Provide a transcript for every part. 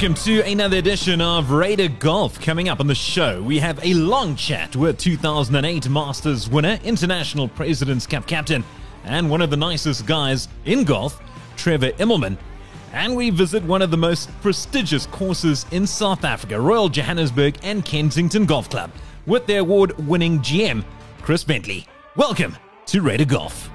Welcome to another edition of Raider Golf. Coming up on the show, we have a long chat with 2008 Masters winner, International President's Cup captain, and one of the nicest guys in golf, Trevor Immelman. And we visit one of the most prestigious courses in South Africa, Royal Johannesburg and Kensington Golf Club, with their award winning GM, Chris Bentley. Welcome to Raider Golf.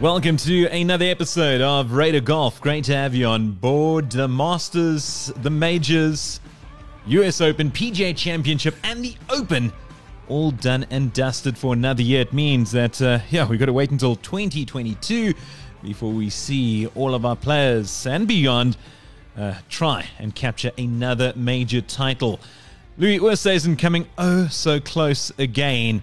Welcome to another episode of Raider Golf. Great to have you on board. The Masters, the Majors, US Open, PGA Championship, and the Open all done and dusted for another year. It means that, uh, yeah, we've got to wait until 2022 before we see all of our players and beyond uh, try and capture another major title. Louis Oosthuizen coming oh so close again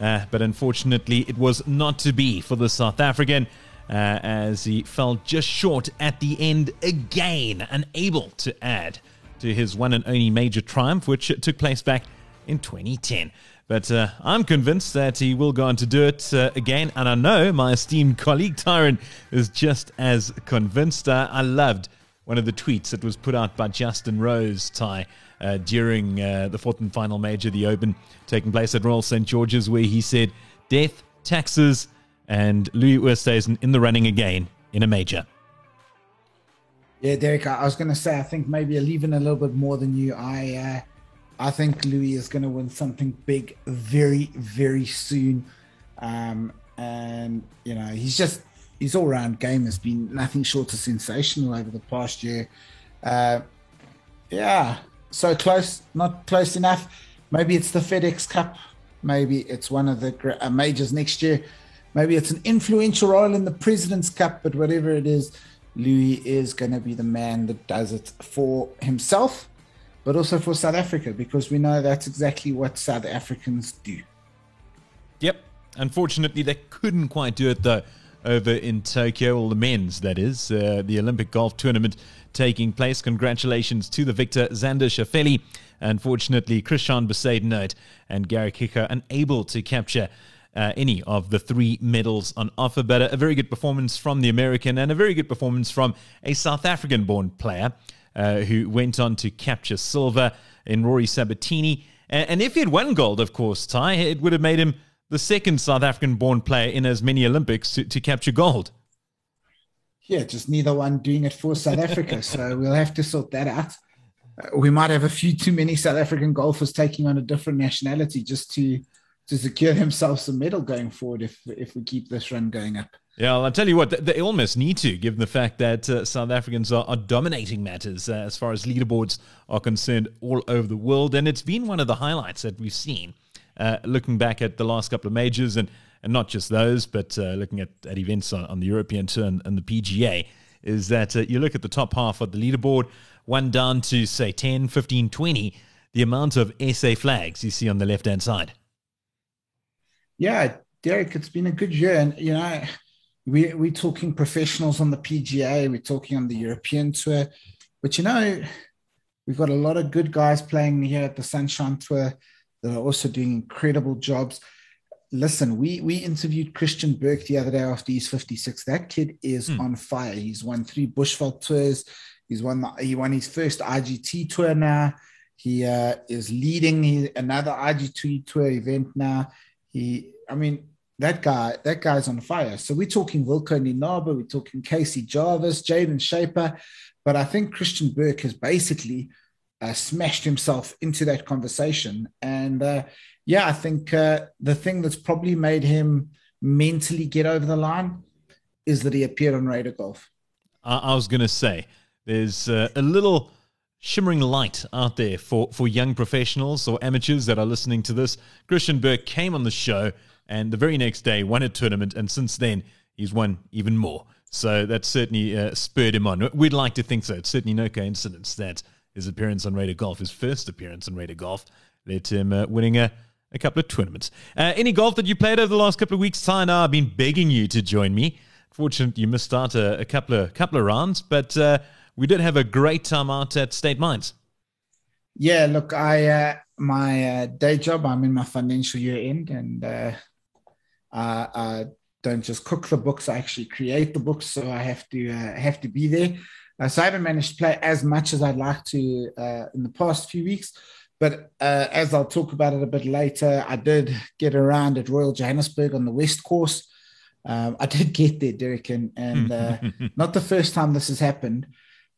uh, but unfortunately, it was not to be for the South African. Uh, as he fell just short at the end again, unable to add to his one and only major triumph, which took place back in 2010. But uh, I'm convinced that he will go on to do it uh, again, and I know my esteemed colleague Tyron is just as convinced. Uh, I loved one of the tweets that was put out by Justin Rose, Ty, uh, during uh, the fourth and final major, the Open, taking place at Royal St. George's, where he said, Death, taxes, and Louis Oosthuizen in the running again in a major. Yeah, Derek, I was going to say, I think maybe even a little bit more than you. I, uh, I think Louis is going to win something big very, very soon. Um, and, you know, he's just, his all round game has been nothing short of sensational over the past year. Uh, yeah, so close, not close enough. Maybe it's the FedEx Cup. Maybe it's one of the uh, majors next year. Maybe it's an influential role in the President's Cup, but whatever it is, Louis is going to be the man that does it for himself, but also for South Africa, because we know that's exactly what South Africans do. Yep. Unfortunately, they couldn't quite do it, though, over in Tokyo, all the men's, that is, uh, the Olympic golf tournament taking place. Congratulations to the victor, Xander Schauffele. Unfortunately, Christiaan Bezuidenhout and Garrick Higgo unable to capture uh, any of the three medals on offer, but a, a, very good performance from the American and a very good performance from a South African born player uh, who went on to capture silver in Rory Sabatini. And, and if he had won gold, of course, Ty, it would have made him the second South African born player in as many Olympics to, to capture gold yeah, just neither one doing it for South Africa. so we'll have to sort that out. Uh, we might have a few too many South African golfers taking on a different nationality just to to secure themselves a medal going forward if if we keep this run going up. Yeah, I'll tell you what, they almost need to, given the fact that uh, South Africans are, are dominating matters uh, as far as leaderboards are concerned all over the world. And it's been one of the highlights that we've seen uh, looking back at the last couple of majors. And and not just those, but uh, looking at, at events on, on, the European Tour and, and, the PGA, is that uh, you look at the top half of the leaderboard, one down to, say, 10, 15, 20, the amount of SA flags you see on the left hand side. Yeah, Derek, it's been a good year. And, you know, we, we're talking professionals on the PGA, we're talking on the European Tour. But, you know, we've got a lot of good guys playing here at the Sunshine Tour that are also doing incredible jobs listen, we we interviewed Christian Burke the other day after he's 56. That kid is mm. on fire. He's won three Bushveld tours. He's won the, he won his first IGT tour now. He uh, is leading his, another IGT tour event now. He, I mean, that guy, that guy's on fire. So we're talking Wilco Nienaber, we're talking Casey Jarvis, Jayden Schaper, but I think Christian Burke has basically uh, smashed himself into that conversation. And uh, yeah, I think uh, the thing that's probably made him mentally get over the line is that he appeared on Raider Golf. I, I was going to say there's uh, a little shimmering light out there for, for young professionals or amateurs that are listening to this. Christian Burke came on the show and the very next day won a tournament, and since then he's won even more. So that certainly uh, spurred him on. We'd like to think so. It's certainly no coincidence that his appearance on Raider Golf, his first appearance on Raider Golf, led to him uh, winning a a couple of tournaments. Uh, any golf that you played over the last couple of weeks? Ty and I have been begging you to join me. Fortunately, you missed out a, a couple of couple of rounds, but uh, we did have a great time out at State Mines. Yeah, look, I uh, my uh, day job. I'm in my financial year end, and uh, I, I, don't just cook the books. I actually create the books, so I have to uh, have to be there. So I haven't managed to play as much as I'd like to in the past few weeks. But uh, as I'll talk about it a bit later, I did get around at Royal Johannesburg on the West Course. Um, I did get there, Derek, and, and uh, not the first time this has happened,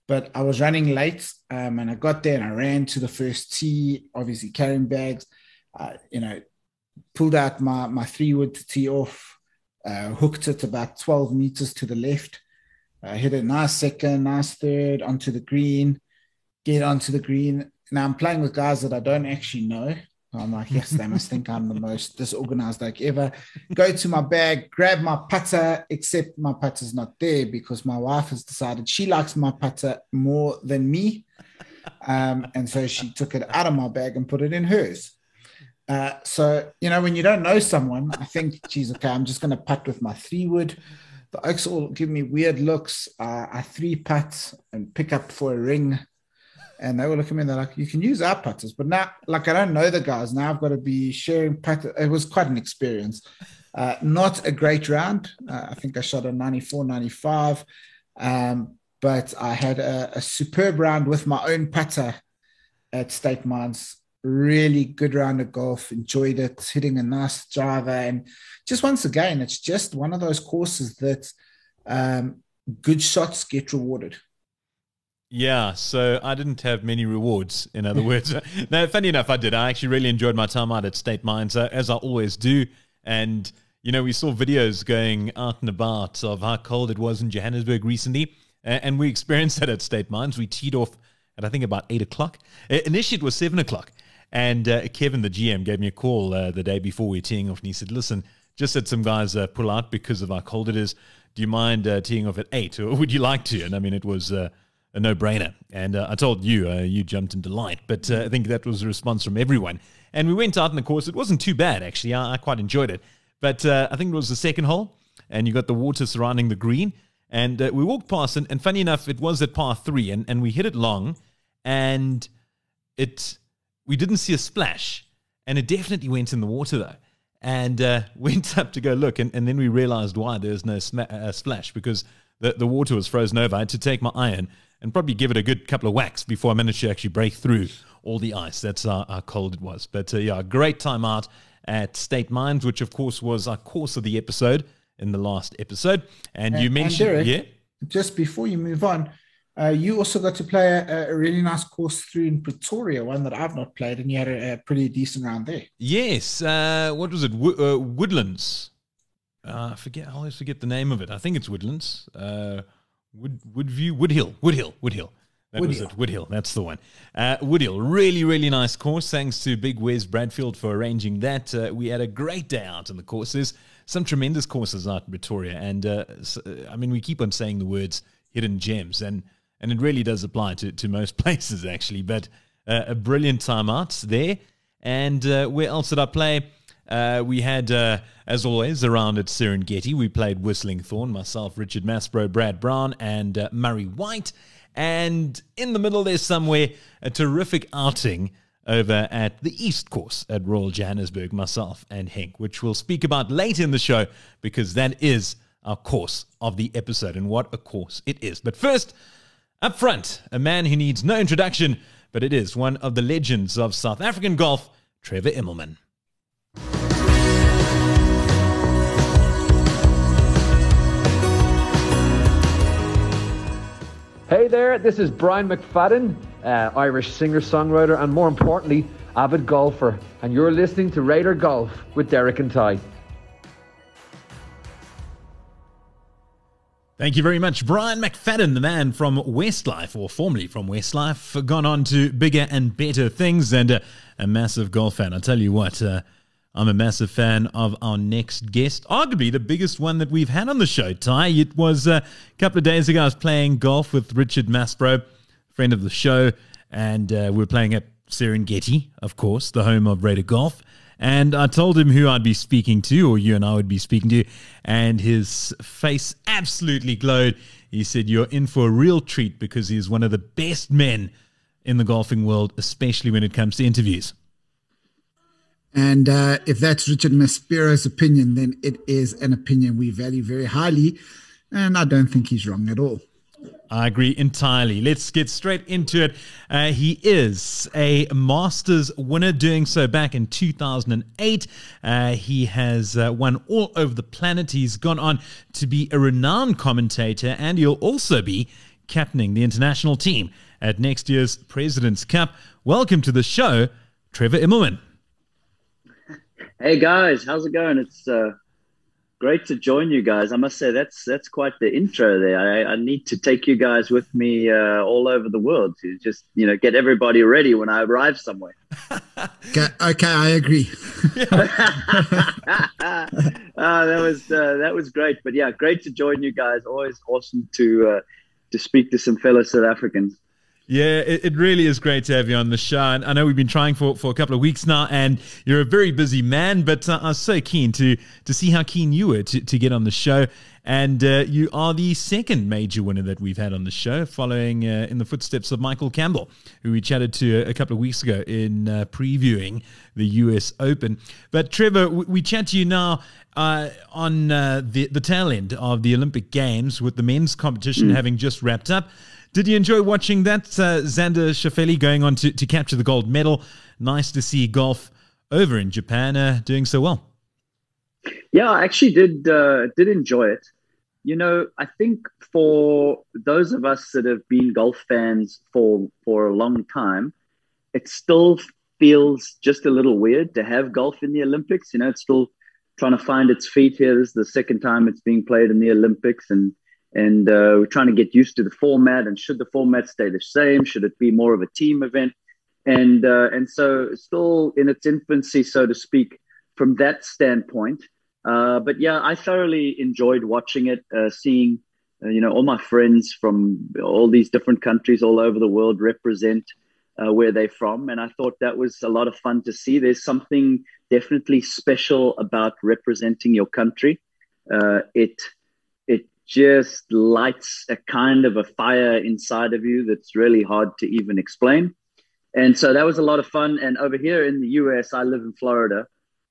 but I was running late um, and I got there and I ran to the first tee, obviously carrying bags. Uh, you know, pulled out my, my three wood to tee off, uh, hooked it about 12 meters to the left, uh, hit a nice second, nice third onto the green, get onto the green now I'm playing with guys that I don't actually know. I'm like, yes, they must think I'm the most disorganized like ever. Go to my bag, grab my putter, except my putter's not there because my wife has decided she likes my putter more than me. Um, and so she took it out of my bag and put it in hers. Uh, so, you know, when you don't know someone, I think, geez, okay, I'm just going to putt with my three wood. The Oaks all give me weird looks. Uh, I three putt and pick up for a ring and they were looking at me and they're like, you can use our putters, but now, like, I don't know the guys. Now I've got to be sharing putters. It was quite an experience. Uh, not a great round. Uh, I think I shot a 94, 95. Um, but I had a, a, superb round with my own putter at State Mines. Really good round of golf. Enjoyed it, hitting a nice driver. And just once again, it's just one of those courses that um, good shots get rewarded. Yeah, so I didn't have many rewards. In other words, no. Funny enough, I did. I actually really enjoyed my time out at State Mines, uh, as I always do. And you know, we saw videos going out and about of how cold it was in Johannesburg recently, and we experienced that at State Mines. We teed off at I think about eight o'clock. Initially, it was seven o'clock, and uh, Kevin, the GM, gave me a call uh, the day before we were teeing off, and he said, "Listen, just had some guys uh, pull out because of how cold it is. Do you mind uh, teeing off at eight, or would you like to?" And I mean, it was uh, a no-brainer. And uh, I told you, uh, you jumped into light, but uh, I think that was a response from everyone. And we went out in the course. It wasn't too bad, actually. I, I quite enjoyed it. But uh, I think it was the second hole, and you got the water surrounding the green. And uh, we walked past, and, and, funny enough, it was at par three, and, and we hit it long, and it we didn't see a splash, and it definitely went in the water though. And uh, went up to go look, and, and then we realized why there's no sma- splash because the, the water was frozen over. I had to take my iron and probably give it a good couple of whacks before I managed to actually break through all the ice. That's how, how cold it was. But uh, yeah, great time out at State Mines, which of course was our course of the episode in the last episode. And, and you mentioned, and Derek, yeah. Just before you move on, uh, you also got to play a, a, really nice course through in Pretoria, one that I've not played, and you had a, a pretty decent round there. Yes, uh, what was it? uh, Woodlands. Uh, I forget. I always forget the name of it. I think it's Woodlands. Uh, Wood Woodview Woodhill Woodhill Woodhill. That Woodhill. was it. Woodhill. That's the one. Uh, Woodhill. Really, really nice course. Thanks to Big Wes Bradfield for arranging that. Uh, we had a great day out in the courses. Some tremendous courses out in Pretoria. And uh, so, I mean, we keep on saying the words hidden gems, and, and it really does apply to, to most places, actually. But uh, a brilliant time out there. And uh, where else did I play? Uh, we had, uh, as always, around at Serengeti, we played Whistling Thorn, myself, Richard Maspro, Brad Brown, and uh, Murray White. And in the middle, there's somewhere a terrific outing over at the East Course at Royal Johannesburg, myself and Hank, which we'll speak about later in the show because that is our course of the episode. And what a course it is. But first, up front, a man who needs no introduction, but it is one of the legends of South African golf, Trevor Immelman. Hey there, this is Brian McFadden, uh, Irish singer songwriter, and more importantly, avid golfer. And you're listening to Raider Golf with Derek and Ty. Thank you very much, Brian McFadden, the man from Westlife, or formerly from Westlife, gone on to bigger and better things, and uh, a massive golf fan. I'll tell you what, uh, I'm a massive fan of our next guest, arguably the biggest one that we've had on the show, Ty. It was uh, a couple of days ago, I was playing golf with Richard Maspro, friend of the show, and uh, we were playing at Serengeti, of course, the home of Raider Golf. And I told him who I'd be speaking to, or you and I would be speaking to, and his face absolutely glowed. He said, You're in for a real treat because he's one of the best men in the golfing world, especially when it comes to interviews. And uh, if that's Richard Maspero's opinion, then it is an opinion we value very highly. And I don't think he's wrong at all. I agree entirely. Let's get straight into it. Uh, he is a Masters winner, doing so back in 2008. Uh, he has uh, won all over the planet. He's gone on to be a renowned commentator, and he'll also be captaining the international team at next year's President's Cup. Welcome to the show, Trevor Immelman. Hey guys, how's it going? It's uh, great to join you guys. I must say that's that's quite the intro there. I, I need to take you guys with me uh, all over the world to just you know get everybody ready when I arrive somewhere. okay, okay, I agree. uh, that was uh, that was great, but yeah, great to join you guys. Always awesome to uh, to speak to some fellow South Africans. Yeah, it, it, really is great to have you on the show. And I know we've been trying for, for a couple of weeks now, and you're a very busy man, but uh, I was so keen to to see how keen you were to, to get on the show. And uh, you are the second major winner that we've had on the show, following uh, in the footsteps of Michael Campbell, who we chatted to a, couple of weeks ago in uh, previewing the US Open. But Trevor, we, we chat to you now uh, on uh, the, the tail end of the Olympic Games with the men's competition mm. having just wrapped up. Did you enjoy watching that? Uh, Xander Schauffele going on to, to capture the gold medal. Nice to see golf over in Japan uh, doing so well. Yeah, I actually did uh, did enjoy it. You know, I think for those of us that have been golf fans for for a long time, it still feels just a little weird to have golf in the Olympics. You know, it's still trying to find its feet here. This is the second time it's being played in the Olympics, and and uh, we're trying to get used to the format. And should the format stay the same? Should it be more of a team event? And uh, and so still in its infancy, so to speak, from that standpoint. Uh, but yeah, I thoroughly enjoyed watching it, uh, seeing uh, you know all my friends from all these different countries all over the world represent uh, where they're from, and I thought that was a lot of fun to see. There's something definitely special about representing your country. it just lights a kind of a fire inside of you that's really hard to even explain. And so that was a lot of fun. And over here in the US, I live in Florida,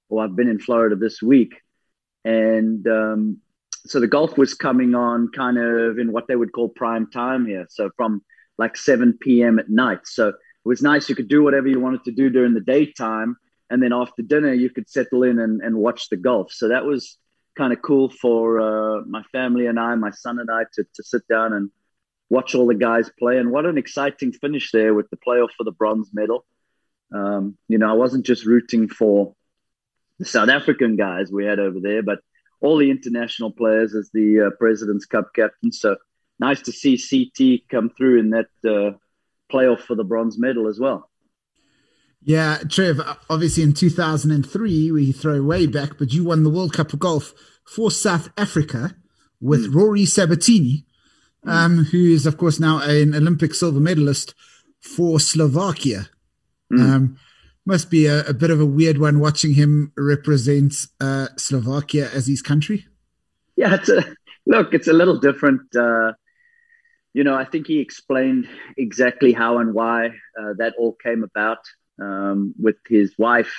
or I've been in Florida this week. And um, so the golf was coming on kind of in what they would call prime time here. So from like 7 p.m. at night. So it was nice. You could do whatever you wanted to do during the daytime. And then after dinner, you could settle in and, and watch the golf. So that was kind of cool for uh, my family and I, my son and I, to, to sit down and watch all the guys play. And what an exciting finish there with the playoff for the bronze medal. Um, you know, I wasn't just rooting for the South African guys we had over there, but all the international players as the uh, President's Cup captain. So nice to see CT come through in that uh, playoff for the bronze medal as well. Yeah, Trev, obviously in 2003, we throw way back, but you won the World Cup of Golf for South Africa with mm. Rory Sabatini, mm. um, who is, of course, now an Olympic silver medalist for Slovakia. Mm. Um, must be a, a, bit of a weird one watching him represent uh, Slovakia as his country. Yeah, it's a, look, it's a little different. Uh, you know, I think he explained exactly how and why uh, that all came about um, with his wife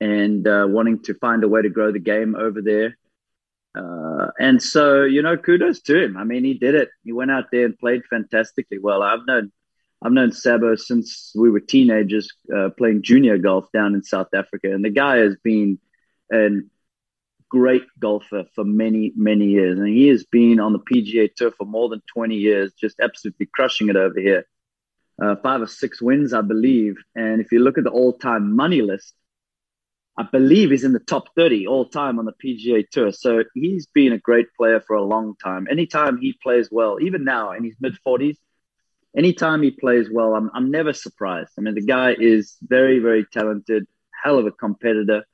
and uh, wanting to find a way to grow the game over there. Uh, and so, you know, kudos to him. I mean, he did it. He went out there and played fantastically well. I've known, I've known Sabo since we were teenagers uh, playing junior golf down in South Africa, and the guy has been a great golfer for many, many years, and he has been on the PGA Tour for more than twenty years, just absolutely crushing it over here uh, five or six wins, I believe. And if you look at the all time money list, I believe he's in the top 30 all time on the PGA Tour. So he's been a great player for a long time. Anytime he plays well, even now in his mid 40s, anytime he plays well, I'm, I'm never surprised. I mean, the guy is very, very talented, hell of a competitor.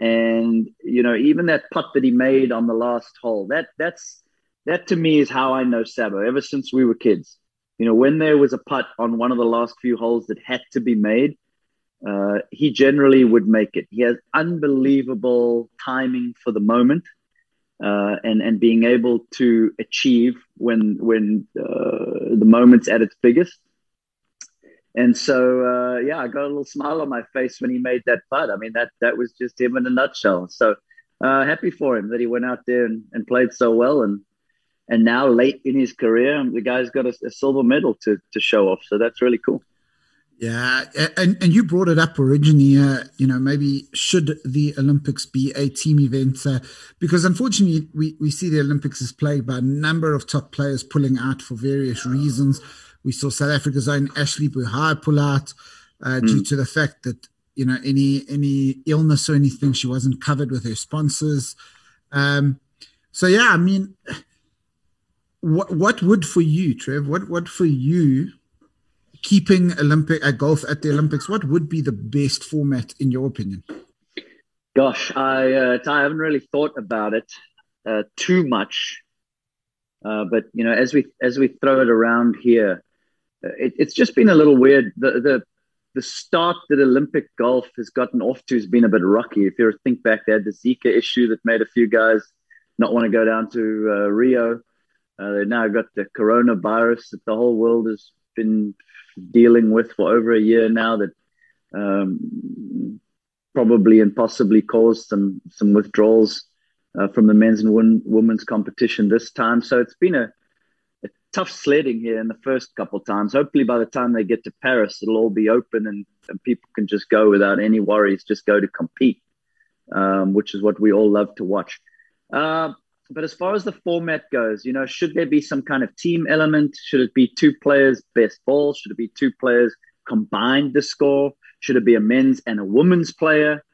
And, you know, even that putt that he made on the last hole, that that's that to me is how I know Sabo ever since we were kids you know, when there was a putt on one of the last few holes that had to be made, uh, he generally would make it. He has unbelievable timing for the moment, uh, and and being able to achieve when when uh, the moment's at its biggest. And so, uh, yeah, I got a little smile on my face when he made that putt. I mean, that that was just him in a nutshell. So uh, happy for him that he went out there and, and played so well. And and now late in his career, the guy's got a, a silver medal to to show off. So that's really cool. Yeah, and and you brought it up originally. Uh, you know, maybe should the Olympics be a team event? Uh, because unfortunately, we we see the Olympics is plagued by a number of top players pulling out for various reasons. We saw South Africa's own Ashley Buhai pull out uh, mm. due to the fact that you know any any illness or anything she wasn't covered with her sponsors. Um, so yeah, I mean, what what would for you, Trev? What what for you? keeping Olympic uh, golf at the Olympics, what would be the best format in your opinion? Gosh, I uh, I haven't really thought about it uh, too much, uh, but you know, as we as we throw it around here, uh, it, it's just been a little weird. The the the start that Olympic golf has gotten off to has been a bit rocky. If you think back, they had the Zika issue that made a few guys not want to go down to Rio. Uh, they now got the coronavirus that the whole world has been dealing with for over a year now that um, probably and possibly caused some some withdrawals uh, from the men's and women's competition this time. So it's been a, a, tough sledding here in the first couple of times. Hopefully, by the time they get to Paris, it'll all be open and, and people can just go without any worries, just go to compete, um, which is what we all love to watch. Uh, but as far as the format goes, you know, should there be some kind of team element? Should it be two players best ball? Should it be two players combined the score? Should it be a men's and a women's player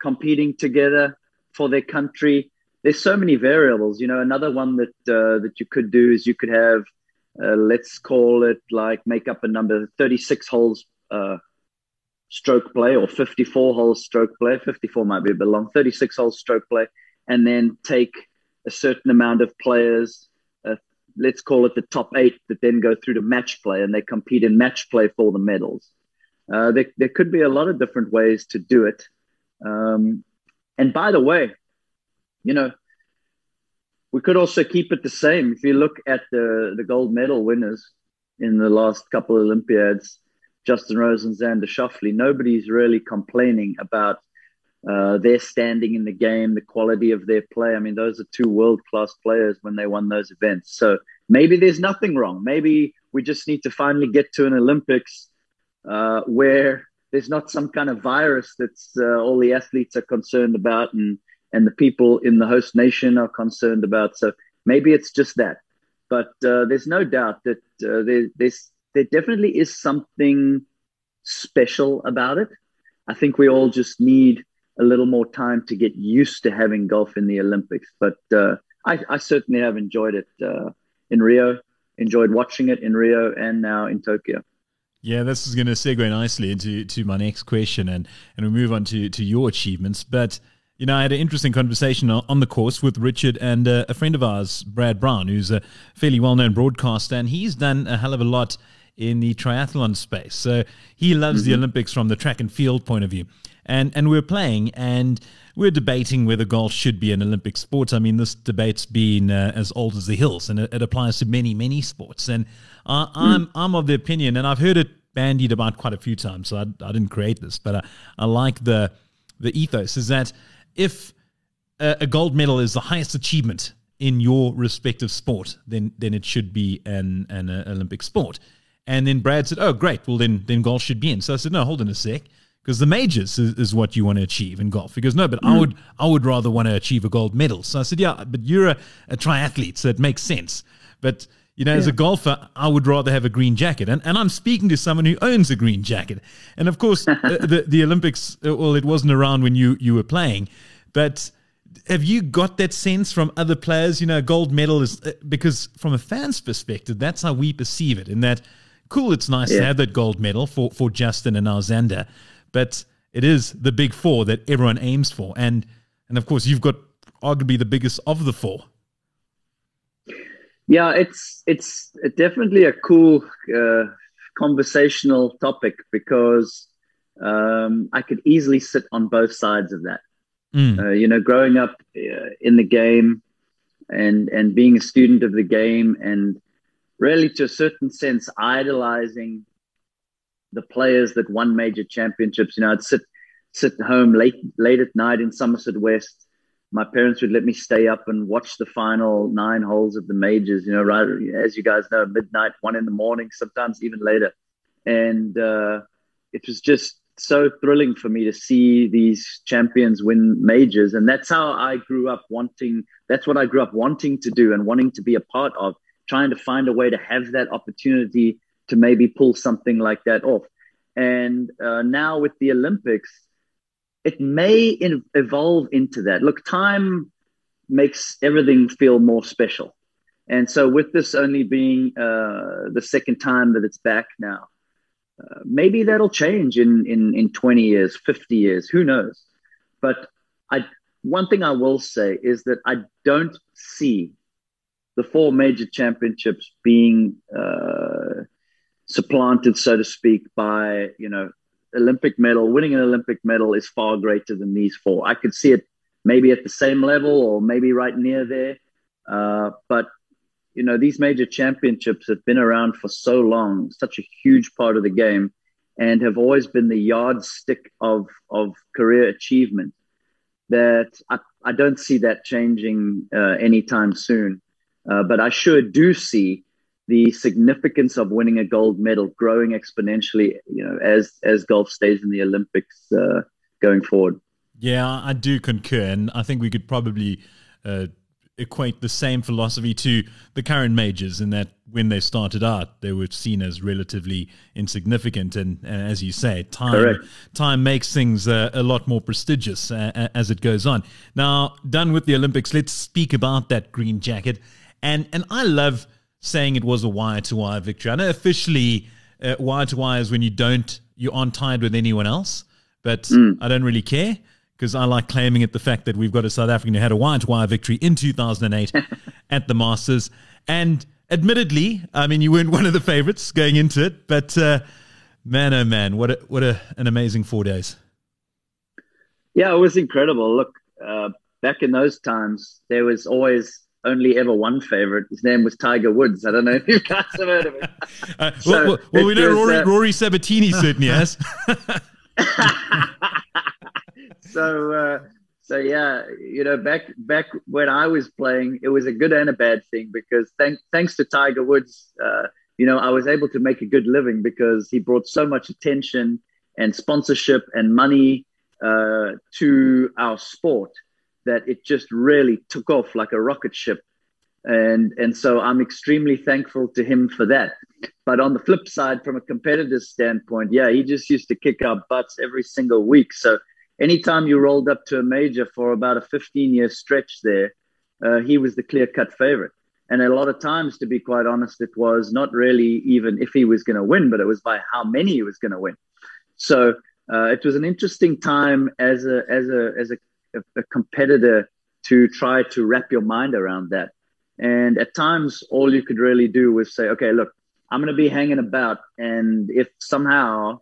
competing together for their country? There's so many variables. You know, another one that uh, that you could do is you could have, uh, let's call it like make up a number, 36 holes uh, stroke play or 54 holes stroke play. 54 might be a bit long. 36 holes stroke play, and then take a certain amount of players, uh, let's call it the top eight, that then go through to match play and they compete in match play for the medals. Uh, there, there could be a lot of different ways to do it. Um, and by the way, you know, we could also keep it the same. If you look at the, the gold medal winners in the last couple of Olympiads, Justin Rose and Xander Schauffele, nobody's really complaining about uh, their standing in the game, the quality of their play. I mean, those are two world class players when they won those events. So maybe there's nothing wrong. Maybe we just need to finally get to an Olympics uh, where there's not some kind of virus that's uh, all the athletes are concerned about and and the people in the host nation are concerned about. So maybe it's just that. But uh, there's no doubt that uh, there, there definitely is something special about it. I think we all just need a little more time to get used to having golf in the Olympics. But uh, I, I, certainly have enjoyed it uh, in Rio, enjoyed watching it in Rio and now in Tokyo. Yeah, this is going to segue nicely into to my next question, and and we move on to to your achievements. But you know, I had an interesting conversation on the course with Richard and uh, a friend of ours, Brad Brown, who's a fairly well known broadcaster, and he's done a hell of a lot in the triathlon space. So he loves mm-hmm. the Olympics from the track and field point of view and and we're playing and we're debating whether golf should be an Olympic sport. I mean, this debate's been uh, as old as the hills, and it, it applies to many, many sports. And uh, I'm I'm of the opinion, and I've heard it bandied about quite a few times. So I, I didn't create this, but I, I like the the ethos is that if a, a gold medal is the highest achievement in your respective sport, then then it should be an an uh, Olympic sport. And then Brad said, "Oh, great. Well, then then golf should be in." So I said, "No, hold on a sec." because the majors is, is, what you want to achieve in golf. He goes, no, but mm. I would I would rather want to achieve a gold medal. So I said, yeah, but you're a, a triathlete, so it makes sense. But you know, yeah. as a golfer, I would rather have a green jacket, and and I'm speaking to someone who owns a green jacket. And of course, the the Olympics, uh, well, it wasn't around when you you were playing, but. Have you got that sense from other players? You know, gold medal is uh, because from a fan's perspective, that's how we perceive it. And that, cool, it's nice yeah. to have that gold medal for for Justin and Alexander, but it is the big four that everyone aims for. And and of course, you've got arguably the biggest of the four. Yeah, it's it's definitely a cool uh, conversational topic because um, I could easily sit on both sides of that. Mm. Uh, you know, growing up uh, in the game and and being a student of the game and really to a certain sense idolizing the players that won major championships. You know, I'd sit sit home late late at night in Somerset West. My parents would let me stay up and watch the final nine holes of the majors. You know, right as you guys know, midnight, one in the morning, sometimes even later, and uh, it was just so thrilling for me to see these champions win majors and that's how i grew up wanting that's what i grew up wanting to do and wanting to be a part of trying to find a way to have that opportunity to maybe pull something like that off. And uh, now with the olympics it may in- evolve into that. Look time makes everything feel more special. And so with this only being uh, the second time that it's back now maybe that'll change in, in, in 20 years, 50 years, who knows? But I, one thing I will say is that I don't see the four major championships being uh, supplanted, so to speak, by, you know, Olympic medal. Winning an Olympic medal is far greater than these four. I could see it maybe at the same level or maybe right near there. Uh, but you know, these major championships have been around for so long, such a huge part of the game, and have always been the yardstick of of career achievement. That I, I don't see that changing uh, anytime soon. Uh, but I sure do see the significance of winning a gold medal growing exponentially. You know, as as golf stays in the Olympics uh, going forward. Yeah, I do concur, and I think we could probably uh, equate the same philosophy to the current majors in that when they started out, they were seen as relatively insignificant. And, and as you say, time time makes things uh, a lot more prestigious uh, as it goes on. Now, done with the Olympics, let's speak about that green jacket. And and I love saying it was a wire to wire victory. I know officially uh, wire to wire is when you don't you aren't tied with anyone else, but mm. I don't really care because I like claiming it the fact that we've got a South African who had a wire to wire victory in 2008 at the Masters. And admittedly, I mean, you weren't one of the favorites going into it, but uh, man, oh man, what a, what a, an amazing four days. Yeah, it was incredible. Look, uh, back in those times, there was always only ever one favorite. His name was Tiger Woods. I don't know if you guys have heard of him. Uh, so well, well, well we know Rory, uh, Rory Sabatini certainly has. so uh, so yeah, you know, back back when I was playing, it was a good and a bad thing because thank, thanks to Tiger Woods, uh, you know, I was able to make a good living because he brought so much attention and sponsorship and money uh, to our sport that it just really took off like a rocket ship. And and so I'm extremely thankful to him for that. But on the flip side, from a competitive standpoint, yeah, he just used to kick our butts every single week. So anytime you rolled up to a major for about a 15 year stretch there, uh, he was the clear cut favorite. And a lot of times, to be quite honest, it was not really even if he was going to win, but it was by how many he was going to win. So uh, it was an interesting time as a as a as a, a competitor to try to wrap your mind around that. And at times, all you could really do was say, okay, look, I'm going to be hanging about, and if somehow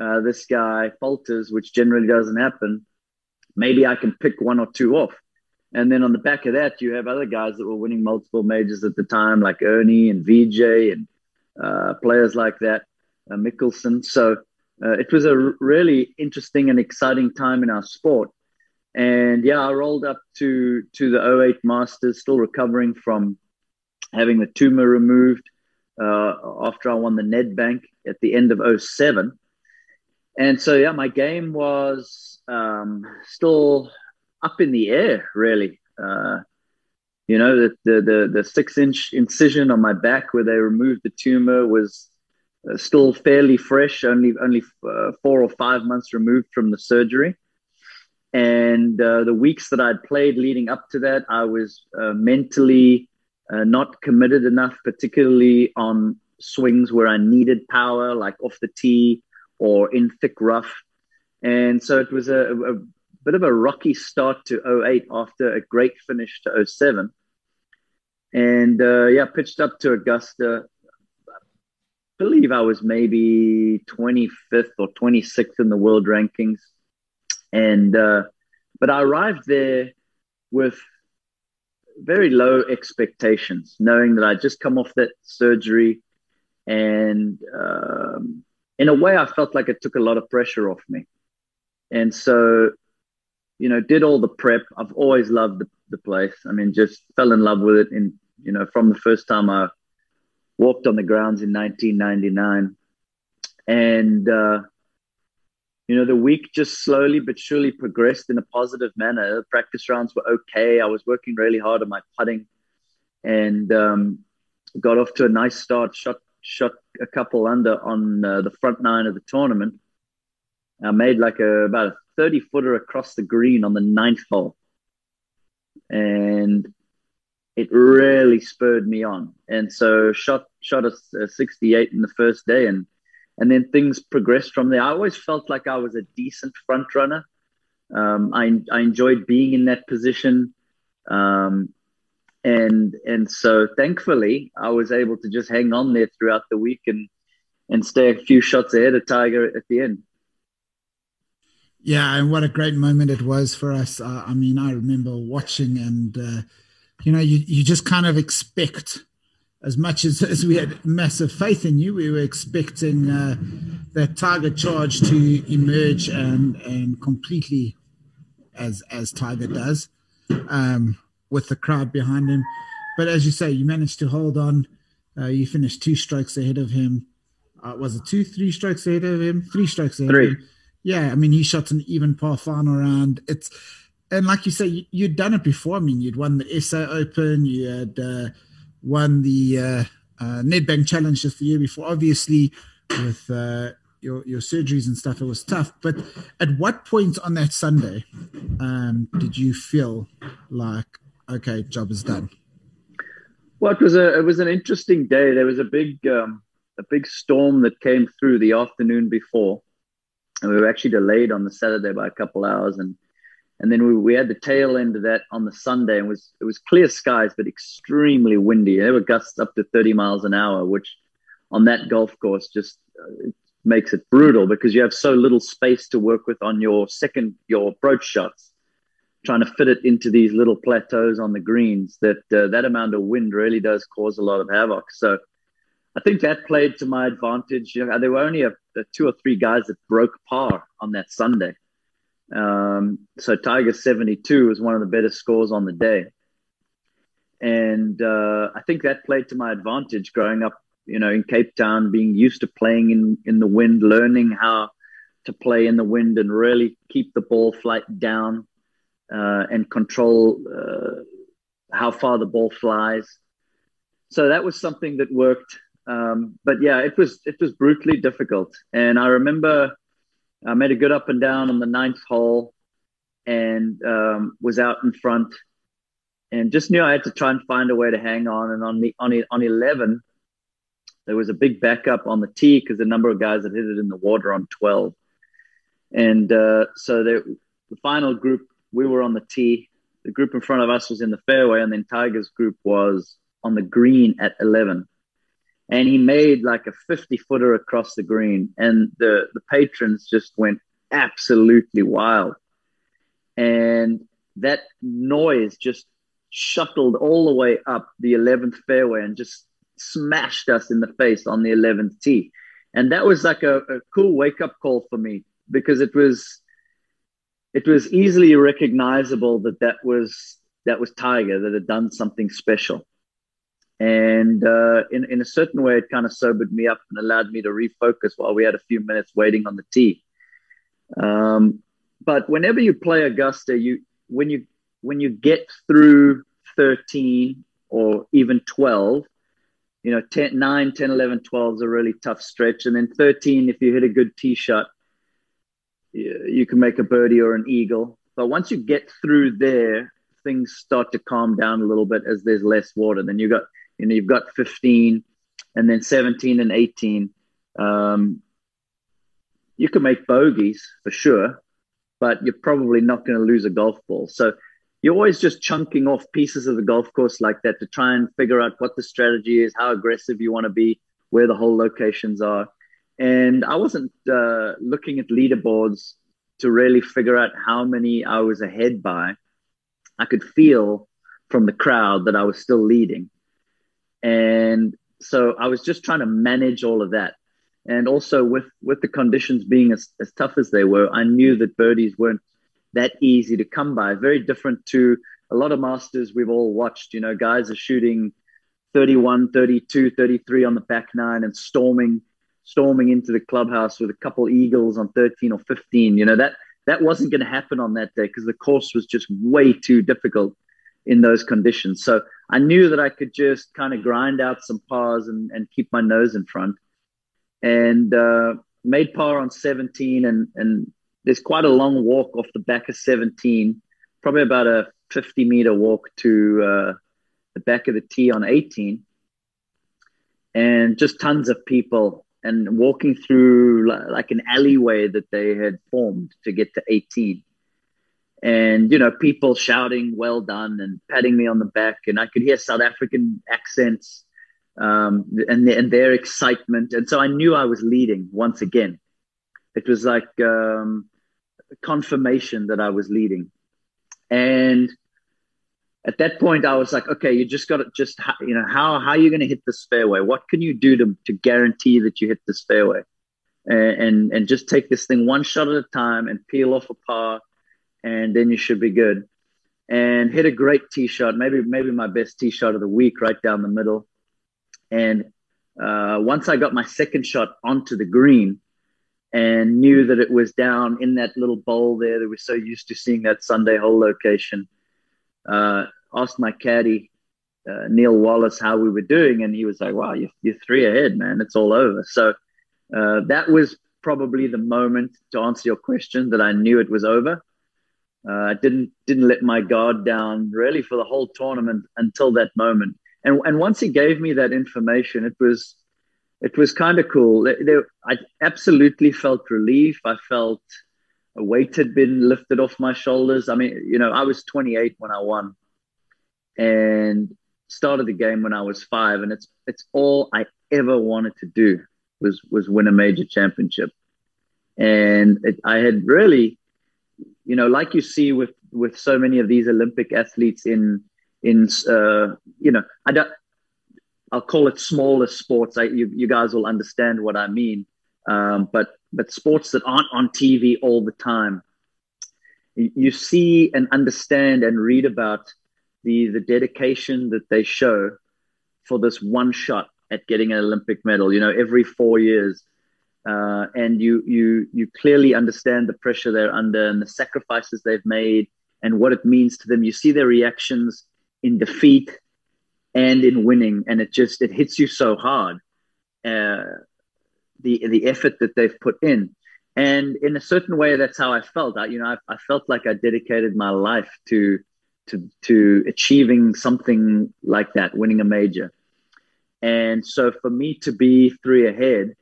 uh, this guy falters, which generally doesn't happen, maybe I can pick one or two off. And then on the back of that, you have other guys that were winning multiple majors at the time, like Ernie and Vijay and uh, players like that, uh, Mickelson. So uh, it was a r- really interesting and exciting time in our sport. And yeah, I rolled up to to the 08 Masters, still recovering from having the tumor removed uh, after I won the Nedbank at the end of 07 and so yeah, my game was um, still up in the air, really. Uh, you know, the, the, the the six inch incision on my back where they removed the tumor was uh, still fairly fresh, only only uh, four or five months removed from the surgery. And uh, the weeks that I'd played leading up to that, I was uh, mentally uh, not committed enough, particularly on swings where I needed power, like off the tee or in thick rough. And so it was a, a bit of a rocky start to 08 after a great finish to 07. And uh, yeah, pitched up to Augusta. I believe I was maybe 25th or 26th in the world rankings. And, uh, but I arrived there with very low expectations, knowing that I'd just come off that surgery and um, in a way, I felt like it took a lot of pressure off me. And so, you know, did all the prep. I've always loved the, the place. I mean, just fell in love with it. And, you know, from the first time I walked on the grounds in 1999. And, uh, you know, the week just slowly but surely progressed in a positive manner. Practice rounds were okay. I was working really hard on my putting and um, got off to a nice start. Shot shot a couple under on uh, the front nine of the tournament. I made like a about a thirty footer across the green on the ninth hole, and it really spurred me on. And so shot shot a, a sixty eight in the first day, and and then things progressed from there. I always felt like I was a decent front runner. Um, I I enjoyed being in that position. Um, and and so thankfully I was able to just hang on there throughout the week and and stay a few shots ahead of Tiger at the end. Yeah, and what a great moment it was for us. Uh, I mean, I remember watching, and uh, you know, you you just kind of expect. As much as, as we had massive faith in you, we were expecting uh, that Tiger charge to emerge and and completely as as Tiger does. Um, with the crowd behind him. But as you say, you managed to hold on. Uh, you finished two strokes ahead of him. Uh, was it two, three strokes ahead of him? Three strokes ahead Three. of him. Yeah, I mean, he shot an even par final round. It's and like you say, you, had done it before. I mean, you'd won the SA Open, you had uh, won the uh, uh, Nedbank Challenge just the year before. Obviously, with uh, your your surgeries and stuff, it was tough. But at what point on that Sunday um, did you feel like okay, job is done? Well, it was a it was an interesting day. There was a big um, a big storm that came through the afternoon before, and we were actually delayed on the Saturday by a couple hours, and and then we, we had the tail end of that on the Sunday, and it was it was clear skies but extremely windy. There were gusts up to thirty miles an hour, which on that golf course just uh, makes it brutal because you have so little space to work with on your second your approach shots trying to fit it into these little plateaus on the greens that uh, that amount of wind really does cause a lot of havoc. So I think that played to my advantage. You know, there were only a, a two or three guys that broke par on that Sunday. Um, so Tiger 72 was one of the better scores on the day. And uh, I think that played to my advantage growing up, you know, in Cape Town, being used to playing in, in the wind, learning how to play in the wind and really keep the ball flight down uh, and control uh, how far the ball flies. So that was something that worked. Um, but yeah, it was it was brutally difficult. And I remember I made a good up and down on the ninth hole, and um, was out in front, and just knew I had to try and find a way to hang on. And on the on on eleven, there was a big backup on the tee because the number of guys that hit it in the water on twelve, and uh, so there, the final group we were on the tee. The group in front of us was in the fairway, and then Tiger's group was on the green at 11. And he made like a 50 footer across the green, and the, the patrons just went absolutely wild. And that noise just shuttled all the way up the 11th fairway and just smashed us in the face on the 11th tee. And that was like a, a cool wake up call for me because it was it was easily recognizable that that was that was Tiger that had done something special. And uh, in in a certain way, it kind of sobered me up and allowed me to refocus while we had a few minutes waiting on the tee. Um, but whenever you play Augusta, you when you when you get through 13 or even 12, you know, 10, 9, 10, 11, 12 is a really tough stretch. And then 13, if you hit a good tee shot, you can make a birdie or an eagle. But once you get through there, things start to calm down a little bit as there's less water. Then you got, you know, you've got 15 and then 17 and 18. Um, you can make bogeys for sure, but you're probably not going to lose a golf ball. So you're always just chunking off pieces of the golf course like that to try and figure out what the strategy is, how aggressive you want to be, where the hole locations are. And I wasn't uh, looking at leaderboards to really figure out how many I was ahead by. I could feel from the crowd that I was still leading. And so I was just trying to manage all of that. and also with with the conditions being as, as tough as they were, I knew that birdies weren't that easy to come by. Very different to a lot of masters we've all watched. You know, guys are shooting 31, 32, 33 on the back nine and storming storming into the clubhouse with a couple eagles on 13 or 15. You know, that that wasn't going to happen on that day because the course was just way too difficult in those conditions. So I knew that I could just kind of grind out some pars and, and keep my nose in front. And uh, made par on 17, and, and there's quite a long walk off the back of 17, probably about a 50 meter walk to uh, the back of the tee on 18. And just tons of people and walking through like an alleyway that they had formed to get to 18 and you know people shouting well done and patting me on the back and i could hear south african accents um, and, and their excitement and so i knew i was leading once again. It was like um, confirmation that i was leading. And at that point i was like okay you just got to just you know how how are you going to hit this fairway? What can you do to, to guarantee that you hit this fairway? And, and and just take this thing one shot at a time and peel off a par and then you should be good and hit a great tee shot maybe maybe my best tee shot of the week right down the middle and uh, once i got my second shot onto the green and knew that it was down in that little bowl there that we're so used to seeing that sunday hole location uh, asked my caddy uh, Neil Wallace how we were doing, and he was like, "Wow, you're, you're three ahead, man. It's all over." So uh, that was probably the moment to answer your question that I knew it was over. Uh, I didn't didn't let my guard down really for the whole tournament until that moment. And and once he gave me that information, it was it was kind of cool. I absolutely felt relief. I felt a weight had been lifted off my shoulders. I mean, you know, I was 28 when I won, and started the game when I was five, and it's it's all I ever wanted to do was was win a major championship, and it, I had really, you know, like you see with with so many of these Olympic athletes in in uh, you know, I don't. I'll call it smaller sports. I, you, you guys will understand what I mean. Um, but but sports that aren't on TV all the time. You see and understand and read about the the dedication that they show for this one shot at getting an Olympic medal. You know, every four years, uh, and you you you clearly understand the pressure they're under and the sacrifices they've made and what it means to them. You see their reactions in defeat and in winning, and it just it hits you so hard. Uh, the the effort that they've put in. And in a certain way, that's how I felt. I, you know, I, I felt like I dedicated my life to to to achieving something like that, winning a major. And so, for me to be three ahead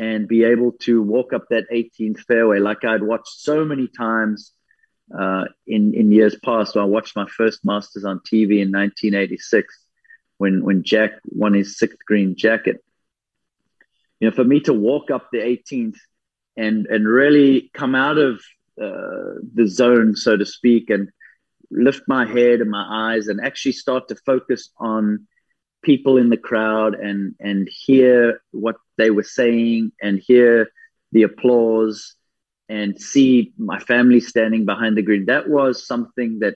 and be able to walk up that 18th fairway, like I'd watched so many times uh, in in years past. I watched my first Masters on TV in 1986 when when Jack won his sixth green jacket, you know, for me to walk up the 18th and and really come out of uh, the zone, so to speak, and lift my head and my eyes and actually start to focus on people in the crowd and and hear what they were saying and hear the applause and see my family standing behind the green that was something that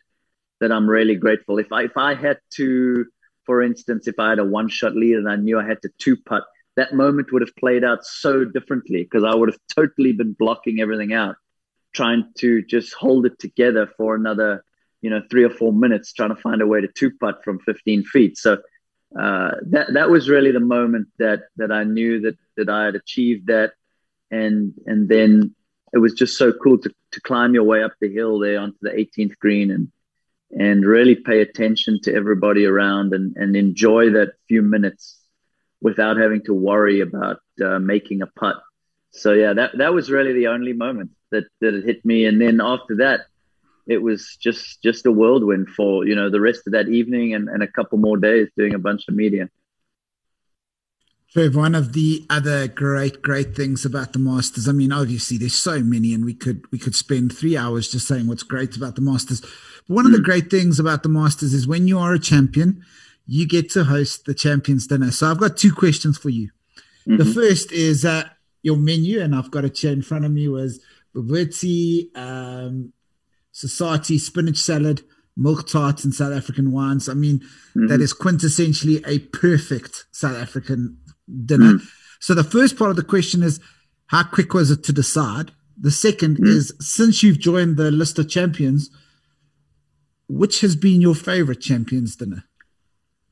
that I'm really grateful if I if I had to for instance if I had a one shot lead and I knew I had to two putt that moment would have played out so differently because I would have totally been blocking everything out, trying to just hold it together for another, you know, three or four minutes, trying to find a way to two putt from 15 feet. So uh, that that was really the moment that that I knew that that I had achieved that, and and then it was just so cool to to climb your way up the hill there onto the 18th green and and really pay attention to everybody around and and enjoy that few minutes without having to worry about uh, making a putt. So yeah, that that was really the only moment that that it hit me, and then after that, it was just just a whirlwind for you know the rest of that evening and, and a couple more days doing a bunch of media. Trev, one of the other great, great things about the Masters, I mean, obviously there's so many, and we could we could spend three hours just saying what's great about the Masters. But one mm. of the mm. great things about the Masters is when you are a champion, you get to host the champions dinner. So I've got two questions for you. Mm-hmm. The first is uh, your menu, and I've got a chair in front of me, was Bobotie, um, Sosatie spinach salad, milk tarts, and South African wines. I mean, mm-hmm. that is quintessentially a perfect South African dinner. Mm. So the first part of the question is, how quick was it to decide? The second mm. is, since you've joined the list of champions, which has been your favorite champions dinner?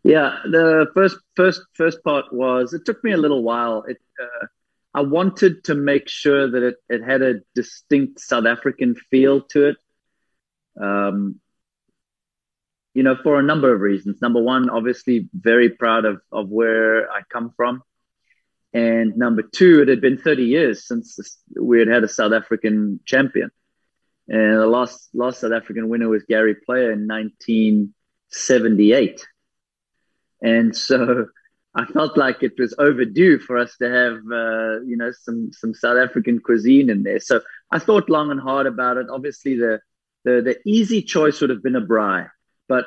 Yeah, the first first first part was it took me a little while. It uh, I wanted to make sure that it, it had a distinct South African feel to it. Um, you know, for a number of reasons. Number one, obviously, very proud of, of where I come from. And number two, it had been 30 years since we had had a South African champion. And the last, last South African winner was Gary Player in 1978. And so I felt like it was overdue for us to have, uh, you know, some some South African cuisine in there. So I thought long and hard about it. Obviously, the the, the easy choice would have been a braai, but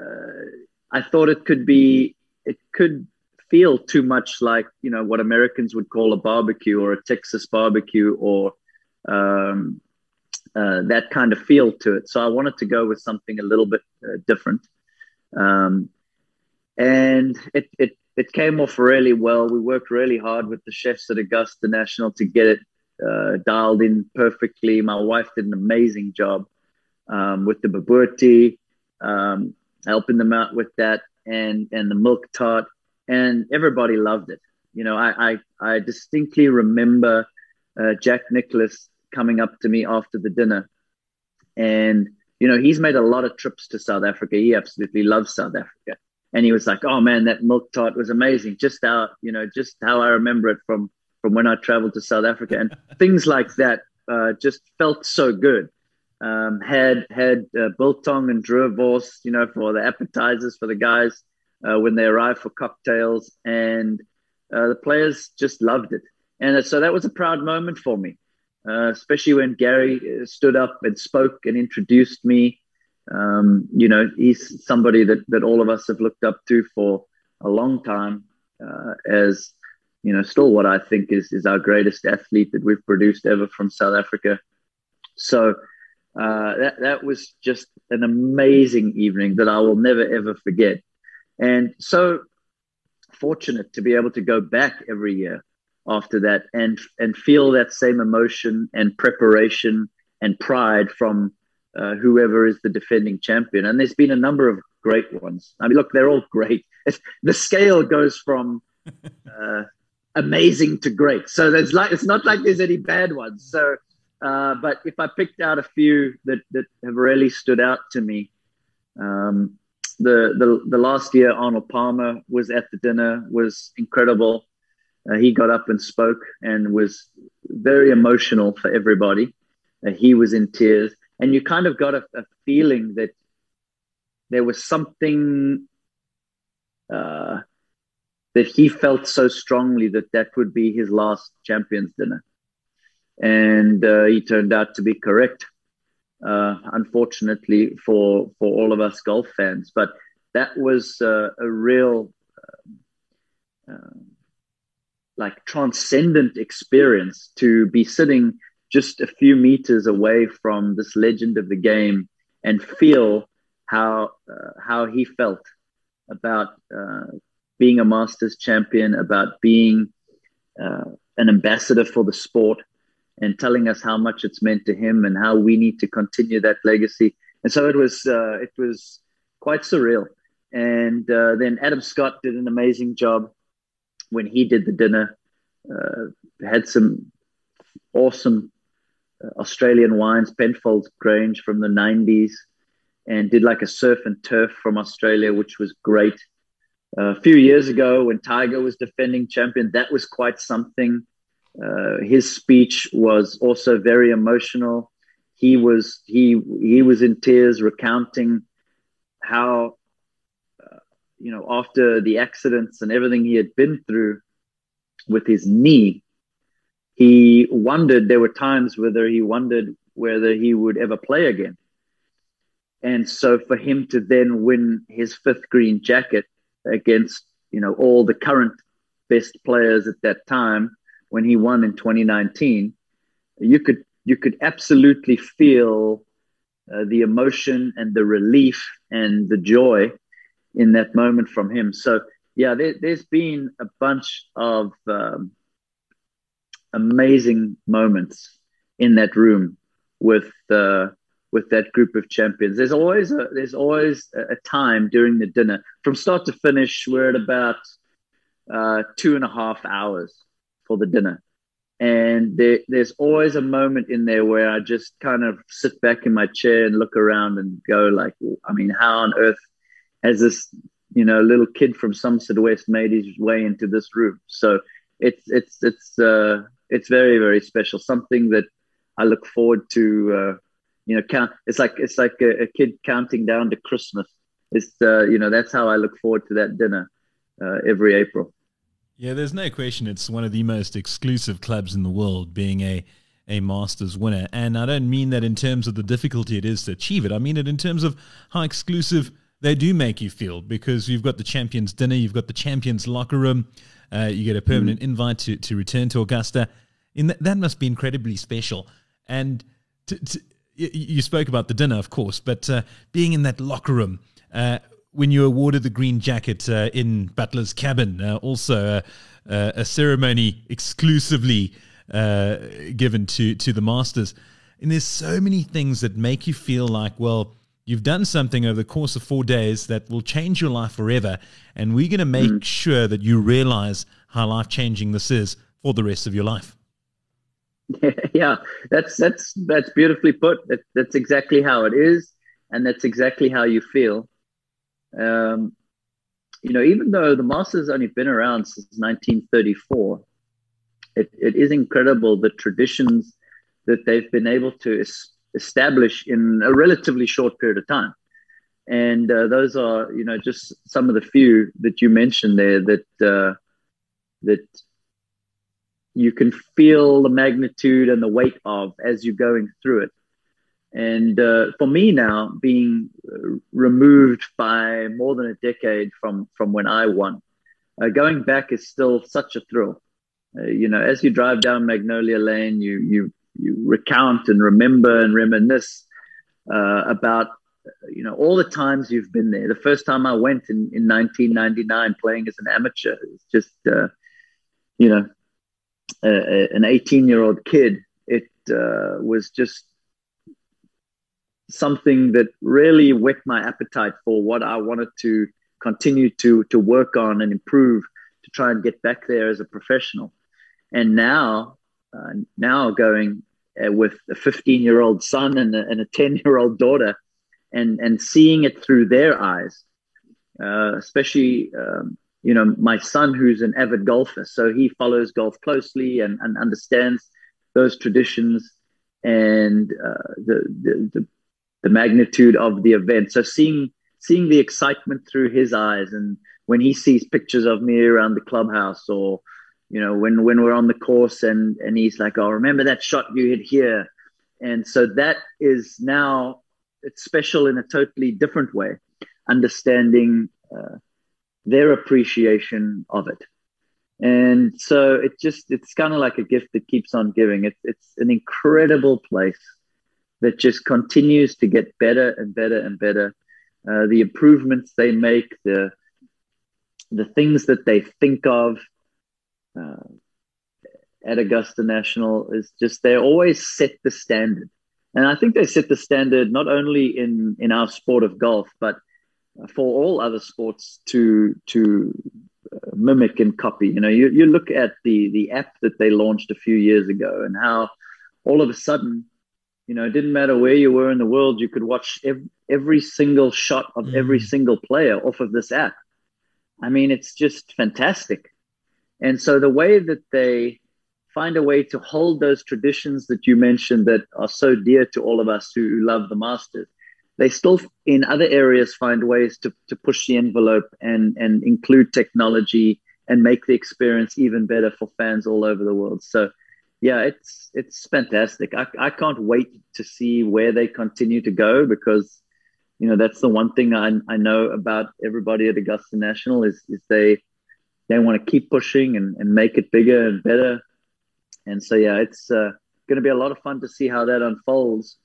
uh, I thought it could be it could feel too much like you know what Americans would call a barbecue or a Texas barbecue or um, uh, that kind of feel to it. So I wanted to go with something a little bit uh, different. Um, and it, it it came off really well. We worked really hard with the chefs at Augusta National to get it uh, dialed in perfectly. My wife did an amazing job um, with the bobotie, um, helping them out with that, and and the milk tart, and everybody loved it. You know, I I, I distinctly remember uh, Jack Nicklaus coming up to me after the dinner, and you know he's made a lot of trips to South Africa. He absolutely loves South Africa and he was like, "Oh man, that milk tart was amazing." Just how you know, just how I remember it from from when I traveled to South Africa, and things like that uh, just felt so good. Um, had had uh, biltong and droëwors, you know, for the appetizers for the guys uh, when they arrived for cocktails, and uh, the players just loved it. And so that was a proud moment for me, uh, especially when Gary uh, stood up and spoke and introduced me um, you know, he's somebody that, that all of us have looked up to for a long time uh, as, you know, still what I think is, is our greatest athlete that we've produced ever from South Africa. So uh, that, that was just an amazing evening that I will never, ever forget. And so fortunate to be able to go back every year after that and, and feel that same emotion and preparation and pride from uh, whoever is the defending champion. And there's been a number of great ones. I mean, look, they're all great. It's, the scale goes from uh, amazing to great. So there's like it's not like there's any bad ones. So, uh, but if I picked out a few that that have really stood out to me, um, the the the last year Arnold Palmer was at the dinner was incredible. Uh, he got up and spoke and was very emotional for everybody. Uh, he was in tears and you kind of got a, a feeling that there was something uh, that he felt so strongly that that would be his last champions dinner and uh, he turned out to be correct uh, unfortunately for for all of us golf fans. But that was uh, a real uh, uh, like transcendent experience to be sitting just a few meters away from this legend of the game and feel how uh, how he felt about being a Masters champion, about being an ambassador for the sport, and telling us how much it's meant to him and how we need to continue that legacy. And so it was uh, it was quite surreal. And uh, then Adam Scott did an amazing job when he did the dinner. Uh, had some awesome Australian wines, Penfolds Grange from the 90s, and did like a surf and turf from Australia, which was great. Uh, a few years ago, when Tiger was defending champion, that was quite something. Uh, his speech was also very emotional. He was he he was in tears, recounting how uh, you know after the accidents and everything he had been through with his knee, he wondered, there were times whether he wondered whether he would ever play again. And so for him to then win his fifth green jacket against, you know, all the current best players at that time when he won in 2019, you could you could absolutely feel uh, the emotion and the relief and the joy in that moment from him. So yeah, there, has been a bunch of um, amazing moments in that room with uh, with that group of champions. There's always a, there's always a time during the dinner from start to finish. We're at about uh, two and a half hours for the dinner, and there, there's always a moment in there where I just kind of sit back in my chair and look around and go like, I mean, how on earth has this you know little kid from Somerset West made his way into this room? So it's it's it's uh, it's very very special. Something that I look forward to. Uh, you know, count. It's like it's like a, a kid counting down to Christmas. It's uh, you know that's how I look forward to that dinner uh, every April. Yeah, there's no question. It's one of the most exclusive clubs in the world, being a a Masters winner. And I don't mean that in terms of the difficulty it is to achieve it. I mean it in terms of how exclusive they do make you feel because you've got the champions dinner, you've got the champions locker room, uh, you get a permanent mm. invite to, to return to Augusta. In that, that must be incredibly special. And you spoke about the dinner, of course, but uh, being in that locker room uh, when you awarded the green jacket uh, in Butler's cabin, uh, also uh, a ceremony exclusively uh, given to to the Masters. And there's so many things that make you feel like, well, you've done something over the course of four days that will change your life forever, and we're going to make mm. sure that you realize how life changing this is for the rest of your life. yeah, that's that's that's beautifully put. That, that's exactly how it is, and that's exactly how you feel. Um, you know, even though the Masters only been around since 1934, it, it is incredible the traditions that they've been able to es- establish in a relatively short period of time. And uh, those are, you know, just some of the few that you mentioned there that uh, that you can feel the magnitude and the weight of as you're going through it. And uh, for me now, being removed by more than a decade from from when I won, uh, going back is still such a thrill. Uh, you know, as you drive down Magnolia Lane, you you you recount and remember and reminisce uh, about you know all the times you've been there. The first time I went in in 1999, playing as an amateur, it's just uh, you know an 18 year old kid, it uh, was just something that really whet my appetite for what I wanted to continue to to work on and improve to try and get back there as a professional. And now, uh, now going uh, with a 15 year old son and a, and a 10 year old daughter, and and seeing it through their eyes, uh, especially um, you know, my son who's an avid golfer, so he follows golf closely and, and understands those traditions and uh, the, the, the the magnitude of the event. So seeing seeing the excitement through his eyes, and when he sees pictures of me around the clubhouse, or you know, when when we're on the course, and and he's like, "Oh, remember that shot you hit here," and so that is now it's special in a totally different way, understanding. Uh, their appreciation of it. And so it just, it's kind of like a gift that keeps on giving. It's, it's an incredible place that just continues to get better and better and better. Uh, the improvements they make, the, the things that they think of uh, at Augusta National is just, they always set the standard. And I think they set the standard not only in, in our sport of golf, but for all other sports to to uh, mimic and copy. You know, you, you look at the the app that they launched a few years ago and how all of a sudden, you know, it didn't matter where you were in the world, you could watch every, every single shot of mm. every single player off of this app. I mean, it's just fantastic. And so the way that they find a way to hold those traditions that you mentioned that are so dear to all of us who love the Masters they still in other areas find ways to, to push the envelope and, and include technology and make the experience even better for fans all over the world. So yeah, it's it's fantastic. I, I can't wait to see where they continue to go because you know that's the one thing I, I know about everybody at Augusta National is is they they want to keep pushing and, and make it bigger and better. And so, yeah, it's uh, going to be a lot of fun to see how that unfolds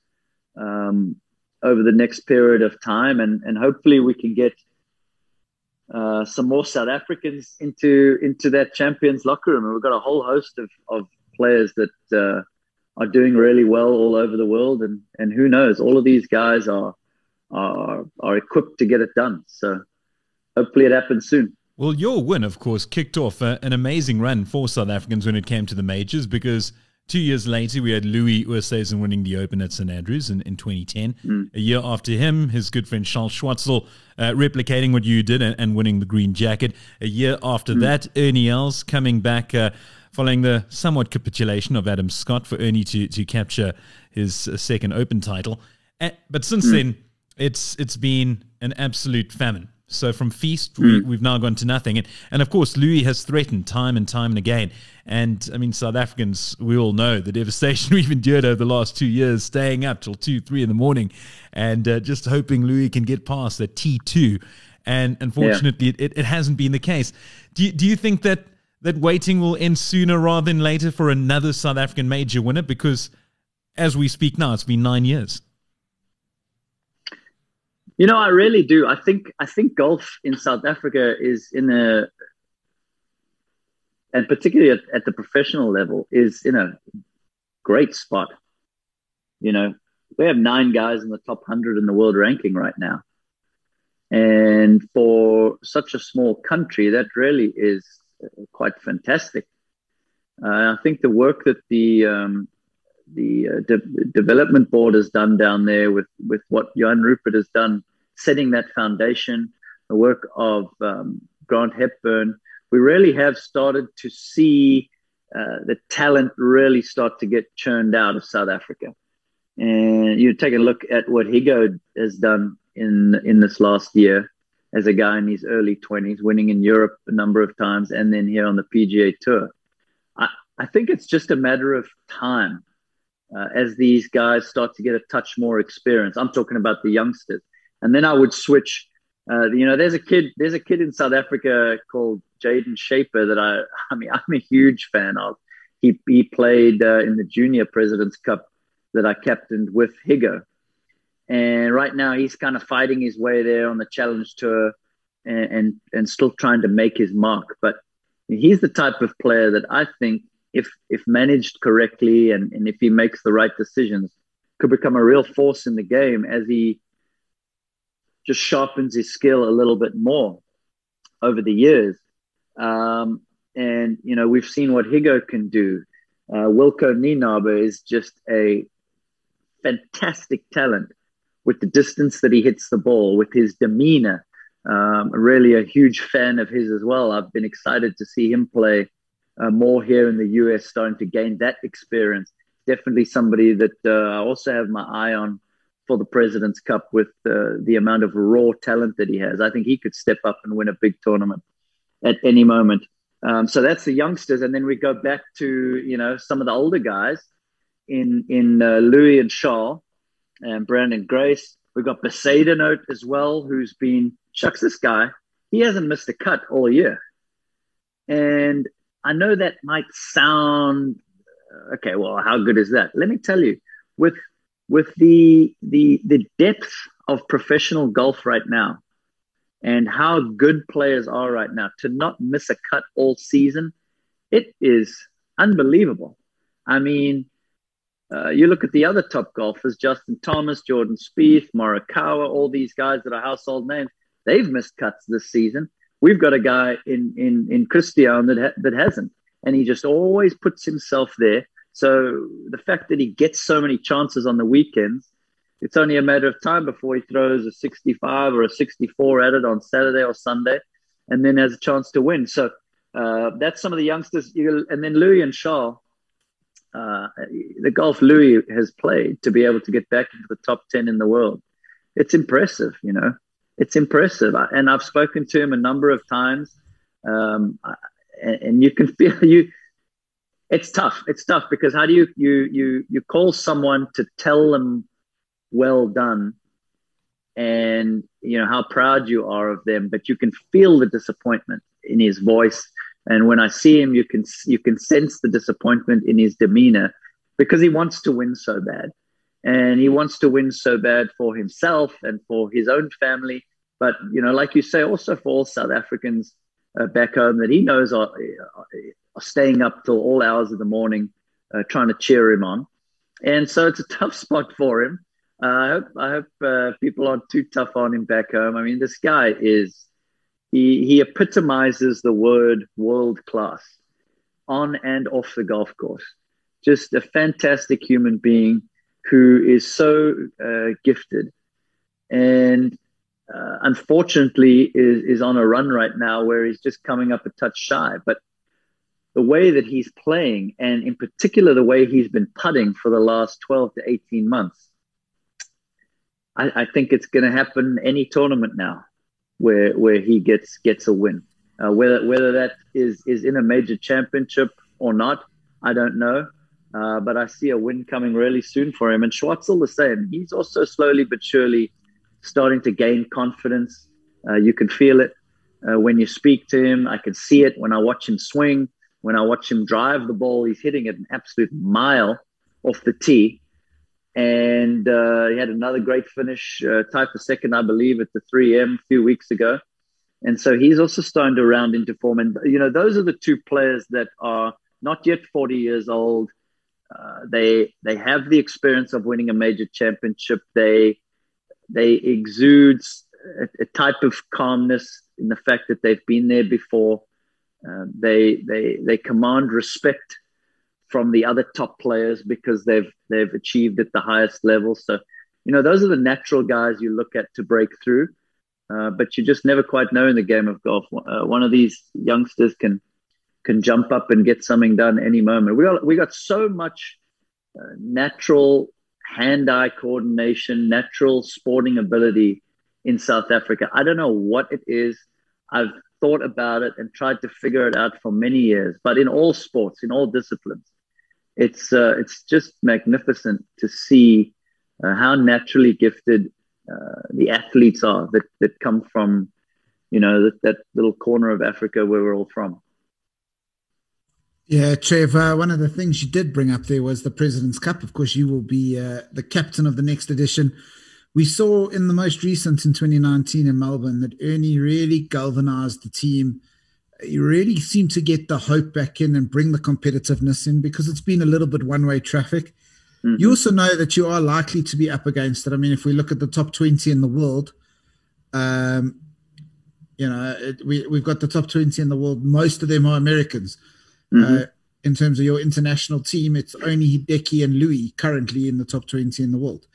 um, over the next period of time. And, and hopefully we can get uh, some more South Africans into into that champions locker room. And we've got a whole host of, of players that uh, are doing really well all over the world. And, and who knows, all of these guys are, are, are equipped to get it done. So hopefully it happens soon. Well, your win, of course, kicked off a, an amazing run for South Africans when it came to the majors because two years later we had Louis Oosthuizen winning the Open at St Andrews in, in 2010. Mm. A year after him, his good friend Charl Schwartzel uh, replicating what you did and, and, winning the green jacket. A year after mm. that, Ernie Els coming back uh, following the somewhat capitulation of Adam Scott for Ernie to, to capture his uh, second Open title. But since mm. then, it's it's been an absolute famine so from feast, we, mm. we've now gone to nothing. And, and of course, Louis has threatened time and time and again. And I mean, South Africans, we all know the devastation we've endured over the last two years, staying up till two, three in the morning, and uh, just hoping Louis can get past that T2. And unfortunately, yeah. it, it hasn't been the case. Do you, do you think that, that waiting will end sooner rather than later for another South African major winner? Because as we speak now, it's been nine years. You know, I really do. I think I think golf in South Africa is in a, and particularly at, at the professional level, is in a great spot. You know, we have nine guys in the top hundred in the world ranking right now, and for such a small country, that really is quite fantastic. Uh, I think the work that the um, the uh, de- development board has done down there with with what Johan Rupert has done, setting that foundation, the work of um, Grant Hepburn. We really have started to see uh, the talent really start to get churned out of South Africa. And you take a look at what Higgo has done in in this last year as a guy in his early 20s, winning in Europe a number of times, and then here on the PGA Tour. I, I think it's just a matter of time uh, as these guys start to get a touch more experience. I'm talking about the youngsters, and then I would switch. Uh, you know, there's a kid, there's a kid in South Africa called Jayden Schaper that I, I mean, I'm a huge fan of. He he played uh, in the Junior Presidents Cup that I captained with Higgo, and right now he's kind of fighting his way there on the Challenge Tour, and and, and still trying to make his mark. But he's the type of player that I think if if managed correctly and, and if he makes the right decisions, could become a real force in the game as he just sharpens his skill a little bit more over the years. Um, and you know we've seen what Higgo can do. Uh, Wilco Nienaber is just a fantastic talent with the distance that he hits the ball, with his demeanor. Um, really a huge fan of his as well. I've been excited to see him play uh, more here in the US, starting to gain that experience. Definitely somebody that uh, I also have my eye on for the President's Cup with uh, the amount of raw talent that he has. I think he could step up and win a big tournament at any moment. Um, so that's the youngsters, and then we go back to you know some of the older guys in in uh, Louis and Charl and Branden Grace. We've got Bezuidenhout as well, who's been shucks. This guy, he hasn't missed a cut all year, and I know that might sound okay. Well, how good is that? Let me tell you, with with the the the depth of professional golf right now, and how good players are right now, to not miss a cut all season, it is unbelievable. I mean, uh, you look at the other top golfers: Justin Thomas, Jordan Spieth, Morikawa, all these guys that are household names. They've missed cuts this season We've got a guy in in in Christiaan that ha- that hasn't, and he just always puts himself there. So the fact that he gets so many chances on the weekends, it's only a matter of time before he throws a 65 or a 64 at it on Saturday or Sunday, and then has a chance to win. So uh, that's some of the youngsters. And then Louis and Charl, uh, the golf Louis has played to be able to get back into the top 10 in the world. It's impressive, you know it's impressive. And I've spoken to him a number of times, um, and you can feel you. It's tough. It's tough because how do you you you you call someone to tell them well done, and you know how proud you are of them, but you can feel the disappointment in his voice. And when I see him, you can you can sense the disappointment in his demeanor because he wants to win so bad, and he wants to win so bad for himself and for his own family. But you know, like you say, also for all South Africans uh, back home that he knows are, are staying up till all hours of the morning, uh, trying to cheer him on. And so it's a tough spot for him. Uh, I hope I hope uh, people aren't too tough on him back home. I mean, this guy is he he epitomizes the word world class on and off the golf course. Just a fantastic human being who is so uh, gifted, and uh, unfortunately is is on a run right now where he's just coming up a touch shy. But the way that he's playing, and in particular the way he's been putting for the last 12 to 18 months, I, I think it's going to happen any tournament now where where he gets gets a win. Uh, whether whether that is is in a major championship or not, I don't know. Uh, but I see a win coming really soon for him. And Schwartzel the same. He's also slowly but surely starting to gain confidence. Uh, you can feel it uh, when you speak to him. I can see it when I watch him swing. When I watch him drive the ball, he's hitting it an absolute mile off the tee. And uh, he had another great finish, uh, tied for second, I believe, at the 3M a few weeks ago. And so he's also starting to round into form. And, you know, those are the two players that are not yet 40 years old. Uh, they they have the experience of winning a major championship. They they exude a, a type of calmness in the fact that they've been there before. Uh, they they they command respect from the other top players because they've they've achieved at the highest level. So, you know, those are the natural guys you look at to break through. Uh, but you just never quite know in the game of golf. Uh, one of these youngsters can can jump up and get something done any moment. We got we got so much uh, natural hand-eye coordination, natural sporting ability in South Africa. I don't know what it is. I've thought about it and tried to figure it out for many years. But in all sports, in all disciplines, it's uh, it's just magnificent to see uh, how naturally gifted uh, the athletes are that that come from, you know, that, that little corner of Africa where we're all from. Yeah, Trev, uh, one of the things you did bring up there was the President's Cup. Of course, you will be uh, the captain of the next edition. We saw in the most recent in 2019 in Melbourne that Ernie really galvanized the team. He really seem to get the hope back in and bring the competitiveness in because it's been a little bit one way traffic. Mm-hmm. You also know that you are likely to be up against it. I mean, if we look at the top 20 in the world, um, you know, it, we, we've got the top 20 in the world. Most of them are Americans. Mm-hmm. Uh, in terms of your international team, it's only Hideki and Louis currently in the top 20 in the world.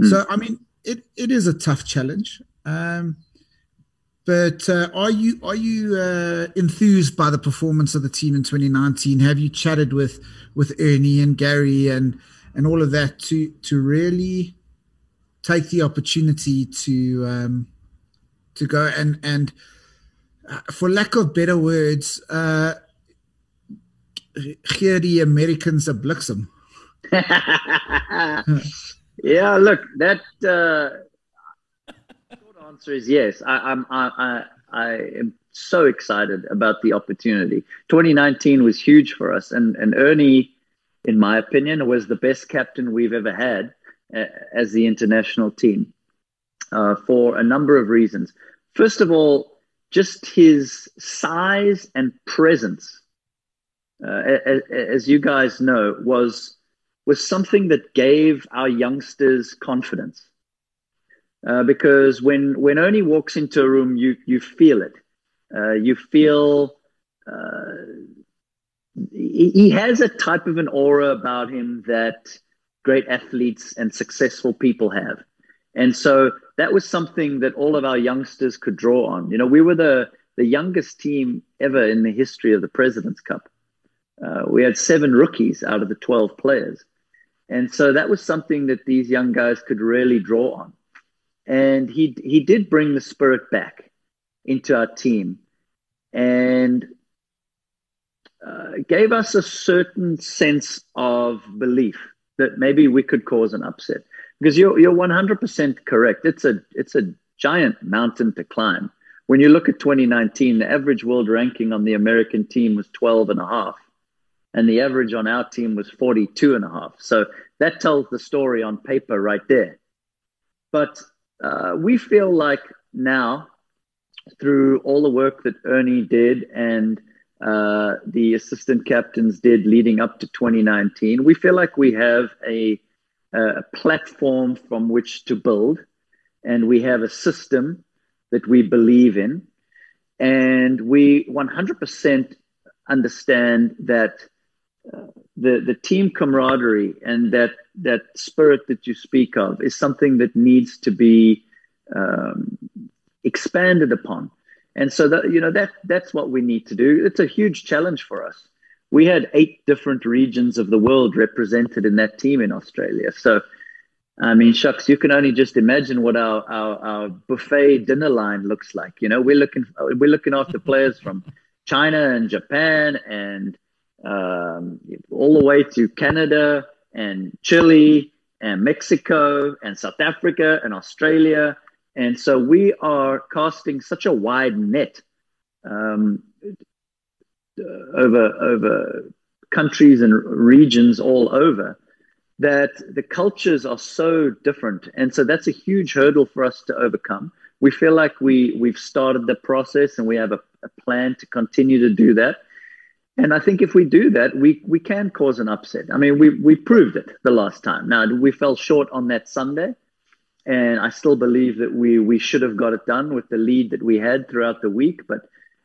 Mm. So, I mean, it, it is a tough challenge. Um, but uh, are you are you uh, enthused by the performance of the team in 2019? Have you chatted with with Ernie and Gary and and all of that to to really take the opportunity to um, to go and and uh, for lack of better words, uh, the Americans 'n bliksem. yeah, look, that uh, answer is yes. I, I'm I, I, I am so excited about the opportunity. 2019 was huge for us, and and Ernie, in my opinion, was the best captain we've ever had uh, as the international team uh, for a number of reasons. First of all, just his size and presence uh, as, as you guys know, was was something that gave our youngsters confidence. Uh, because when when Ernie walks into a room, you you feel it. Uh, you feel uh, he, he, has a type of an aura about him that great athletes and successful people have, and so that was something that all of our youngsters could draw on. You know, we were the the youngest team ever in the history of the Presidents Cup. Uh, we had seven rookies out of the 12 players. And so that was something that these young guys could really draw on. And he, he did bring the spirit back into our team and uh, gave us a certain sense of belief that maybe we could cause an upset. Because you're, you're 100% correct. It's a, it's a giant mountain to climb when you look at 2019, the average world ranking on the American team was 12 and a half, and the average on our team was 42 and a half. So that tells the story on paper right there. But uh, we feel like now, through all the work that Ernie did and uh, the assistant captains did leading up to 2019, we feel like we have a, a platform from which to build, and we have a system that we believe in, and we 100% understand that the the team camaraderie and that that spirit that you speak of is something that needs to be um, expanded upon. And so that you know that that's what we need to do. It's a huge challenge for us. We had eight different regions of the world represented in that team in Australia. So I mean, shucks, you can only just imagine what our, our, our buffet dinner line looks like. You know, we're looking we're looking after players from China and Japan and um, all the way to Canada and Chile and Mexico and South Africa and Australia. And so we are casting such a wide net um, over over countries and regions all over that the cultures are so different, and so that's a huge hurdle for us to overcome. We feel like we we've started the process and we have a, a plan to continue to do that. And I think if we do that, we, we can cause an upset. I mean, we, we proved it the last time. Now, we fell short on that Sunday. And I still believe that we, we should have got it done with the lead that we had throughout the week, but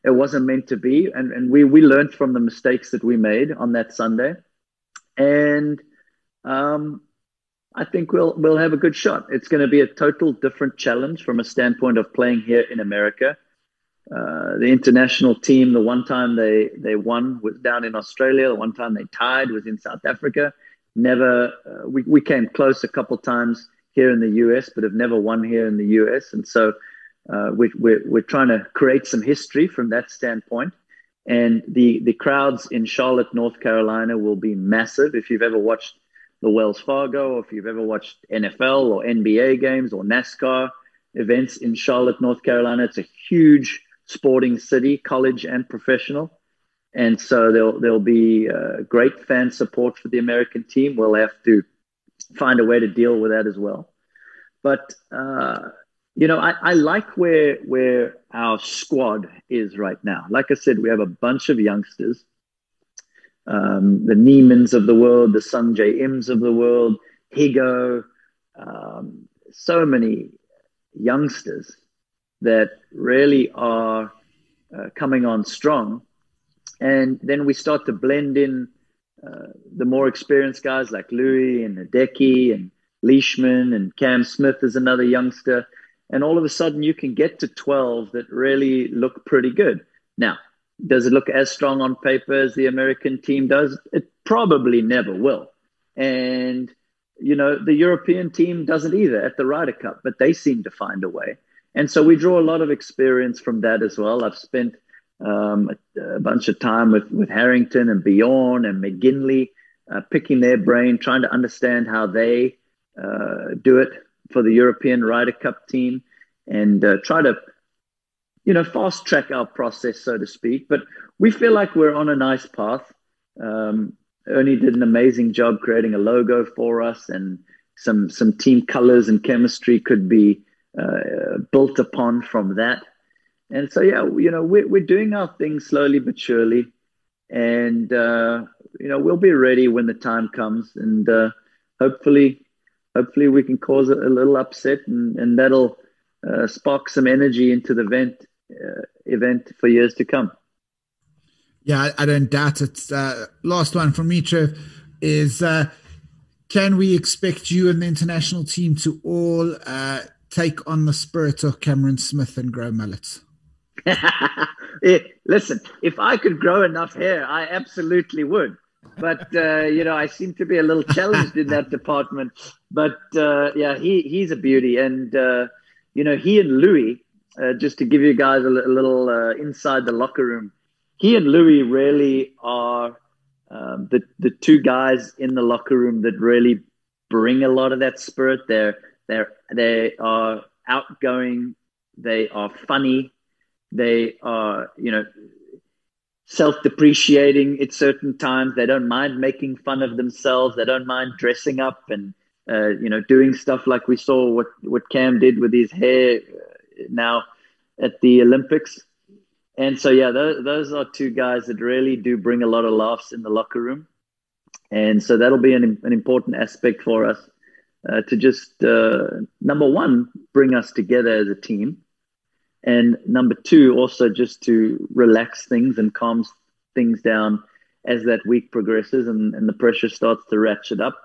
it wasn't meant to be. And, and we, we learned from the mistakes that we made on that Sunday. And um, I think we'll, we'll have a good shot. It's going to be a total different challenge from a standpoint of playing here in America. Uh, the international team, the one time they, they won was down in Australia. The one time they tied was in South Africa. Never, uh, we, we came close a couple times here in the US, but have never won here in the US. And so uh, we, we're, we're trying to create some history from that standpoint. And the, the crowds in Charlotte, North Carolina will be massive. If you've ever watched the Wells Fargo, or if you've ever watched NFL or NBA games or NASCAR events in Charlotte, North Carolina, it's a huge sporting city, college and professional. And so there'll, there'll be uh, great fan support for the American team. We'll have to find a way to deal with that as well. But, uh, you know, I, I like where, where our squad is right now. Like I said, we have a bunch of youngsters. Um, the Niemanns of the world, the Sungjae Ims of the world, Higgo, um, so many youngsters that really are uh, coming on strong. And then we start to blend in uh, the more experienced guys like Louis and Hideki and Leishman and Cam Smith is another youngster. And all of a sudden you can get to 12 that really look pretty good. Now, does it look as strong on paper as the American team does? It probably never will. And, you know, the European team doesn't either at the Ryder Cup, but they seem to find a way. And so we draw a lot of experience from that as well. I've spent um, a, a, bunch of time with, with Harrington and Bjorn and McGinley, uh, picking their brain, trying to understand how they uh, do it for the European Ryder Cup team and uh, try to, you know, fast track our process, so to speak. But we feel like we're on a nice path. Um, Ernie did an amazing job creating a logo for us and some, some team colors and chemistry could be built upon from that. And so, yeah, you know, we're, we're doing our thing slowly but surely. And, uh, you know, we'll be ready when the time comes. And uh, hopefully, hopefully we can cause a, little upset and, and that'll uh, spark some energy into the event, uh, event for years to come. Yeah, I, I don't doubt it. Uh, last one from me, Trev, is can we expect you and the international team to all take on the spirit of Cameron Smith and grow mullets? yeah, listen, if I could grow enough hair, I absolutely would. But uh, you know, I seem to be a little challenged in that department. But uh, yeah, he he's a beauty, and uh, you know, he and Louis. Uh, just to give you guys a, a little uh, inside the locker room, he and Louis really are um, the the two guys in the locker room that really bring a lot of that spirit. They're they're they are outgoing. They are funny. They are, you know, self-depreciating at certain times. They don't mind making fun of themselves. They don't mind dressing up and uh, you know doing stuff like we saw what what Cam did with his hair uh, now at the Olympics. And so yeah, those, those are two guys that really do bring a lot of laughs in the locker room. And so that'll be an, an important aspect for us uh, to just uh, number one bring us together as a team. And number two also just to relax things and calm things down as that week progresses and, and the pressure starts to ratchet up.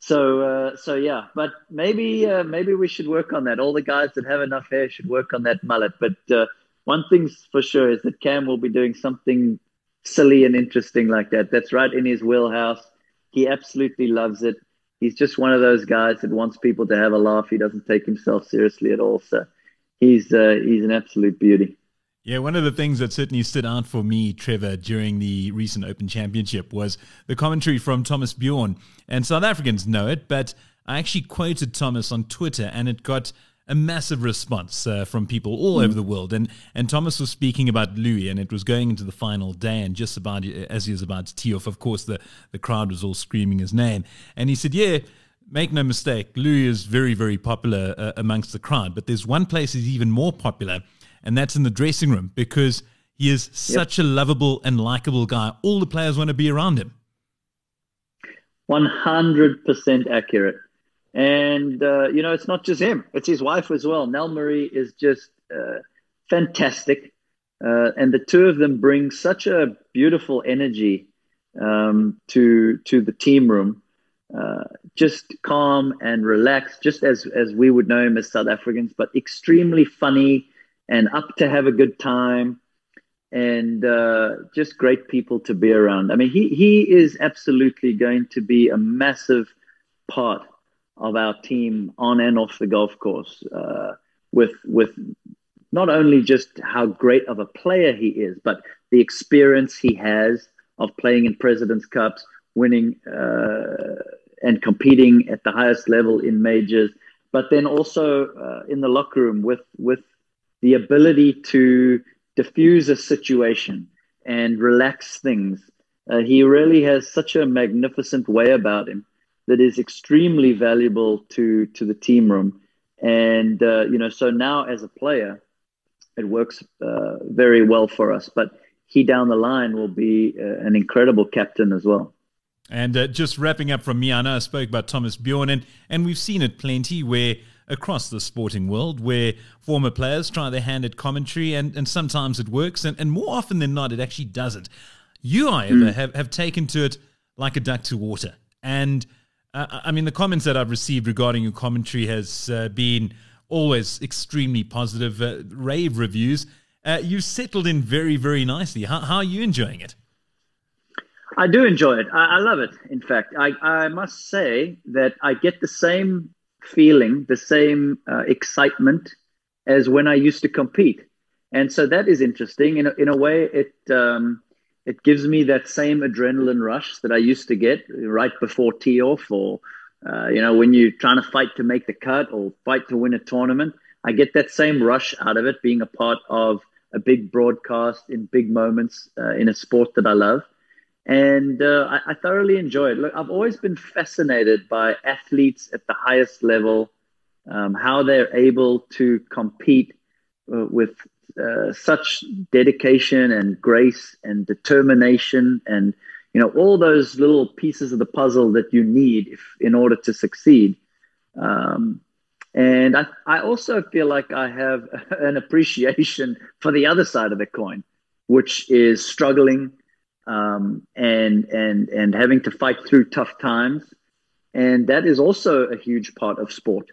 So uh, so yeah but maybe uh, maybe we should work on that. All the guys that have enough hair should work on that mullet. But uh, one thing's for sure is that cam will be doing something silly and interesting like that. That's right in his wheelhouse. He absolutely loves it he's just one of those guys that wants people to have a laugh he doesn't take himself seriously at all so he's uh, he's an absolute beauty. Yeah, one of the things that certainly stood out for me, Trevor, during the recent Open Championship was the commentary from Thomas Bjorn. And South Africans know it, but I actually quoted Thomas on Twitter and it got a massive response uh, from people all mm. over the world. And and Thomas was speaking about Louis, and it was going into the final day, and just about as he was about to tee off, of course, the, the crowd was all screaming his name. And he said, Yeah, make no mistake, Louis is very, very popular uh, amongst the crowd. But there's one place he's even more popular, and that's in the dressing room because he is yep. such a lovable and likable guy. All the players want to be around him. 100% accurate. And, uh, you know, it's not just him, it's his wife as well. Nel-Mare is just uh, fantastic. Uh, and the two of them bring such a beautiful energy um, to to the team room uh, just calm and relaxed, just as as we would know him as South Africans, but extremely funny and up to have a good time, and uh, just great people to be around. I mean, he he is absolutely going to be a massive part of our team on and off the golf course. Uh, with with not only just how great of a player he is, but the experience he has of playing in Presidents Cups, winning uh, and competing at the highest level in majors, but then also uh, in the locker room with with the ability to diffuse a situation and relax things. Uh, he really has such a magnificent way about him that is extremely valuable to to the team room. And uh, you know, so now as a player, it works uh, very well for us. But he down the line will be uh, an incredible captain as well. And uh, just wrapping up from me, I know I spoke about Thomas Bjorn, and, and we've seen it plenty where across the sporting world where former players try their hand at commentary, and, and sometimes it works, and, and more often than not, it actually doesn't. You, however, mm. have, have taken to it like a duck to water. And uh, I mean, the comments that I've received regarding your commentary has uh, been always extremely positive, uh, rave reviews. Uh, you've settled in very, very nicely. How, how are you enjoying it? I do enjoy it. I, I love it. In fact, I, I must say that I get the same feeling, the same uh, excitement as when I used to compete. And so that is interesting. In a, in a way, it um, it gives me that same adrenaline rush that I used to get right before tee off, or uh, you know, when you're trying to fight to make the cut or fight to win a tournament. I get that same rush out of it, being a part of a big broadcast in big moments uh, in a sport that I love and uh, I, I, thoroughly enjoy it. Look, I've always been fascinated by athletes at the highest level, um, how they're able to compete uh, with uh, such dedication and grace and determination, and you know all those little pieces of the puzzle that you need if, in order to succeed. Um, and I, I also feel like I have an appreciation for the other side of the coin, which is struggling um, and and and having to fight through tough times, and that is also a huge part of sport.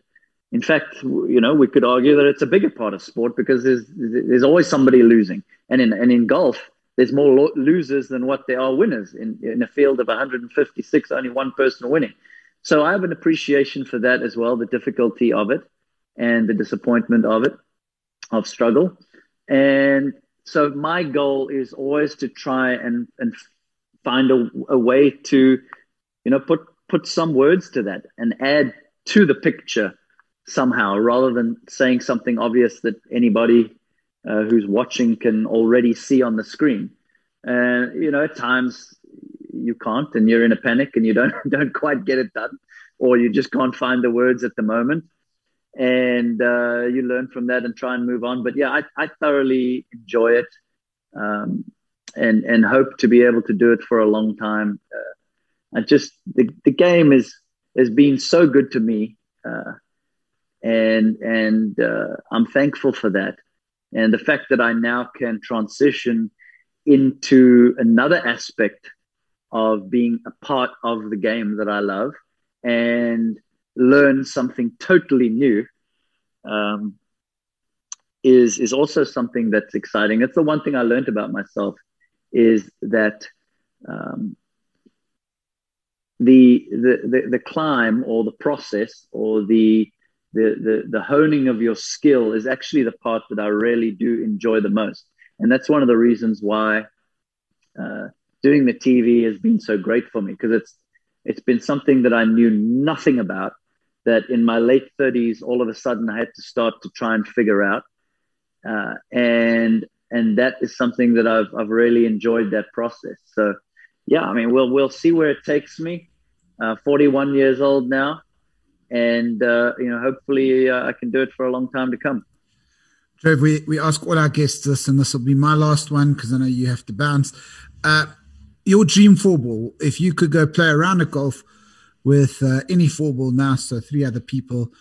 In fact, you know, we could argue that it's a bigger part of sport because there's there's always somebody losing, and in and in golf, there's more lo- losers than what there are winners. In in a field of 156, only one person winning. So I have an appreciation for that as well, the difficulty of it, and the disappointment of it, of struggle, and so my goal is always to try and and find a, a way to you know put put some words to that and add to the picture somehow rather than saying something obvious that anybody uh, who's watching can already see on the screen. And you know, at times you can't, and you're in a panic, and you don't don't quite get it done, or you just can't find the words at the moment. And uh, you learn from that and try and move on. But yeah, I, I thoroughly enjoy it, um, and and hope to be able to do it for a long time. Uh, I just the the game is has been so good to me, uh, and and uh, I'm thankful for that. And the fact that I now can transition into another aspect of being a part of the game that I love and learn something totally new um, is is also something that's exciting. It's the one thing I learned about myself is that um, the, the the the climb or the process or the the, the the honing of your skill is actually the part that I really do enjoy the most, and that's one of the reasons why uh, doing the TV has been so great for me because it's it's been something that I knew nothing about. That in my late thirties, all of a sudden, I had to start to try and figure out, uh, and and that is something that I've I've really enjoyed that process. So, yeah, I mean, we'll we'll see where it takes me. Uh, 41 years old now and uh, you know, hopefully, uh, I can do it for a long time to come. Trev, we, we ask all our guests this, and this will be my last one because I know you have to bounce. Uh, your dream four ball, if you could go play around at golf with uh, any four ball now, so three other people,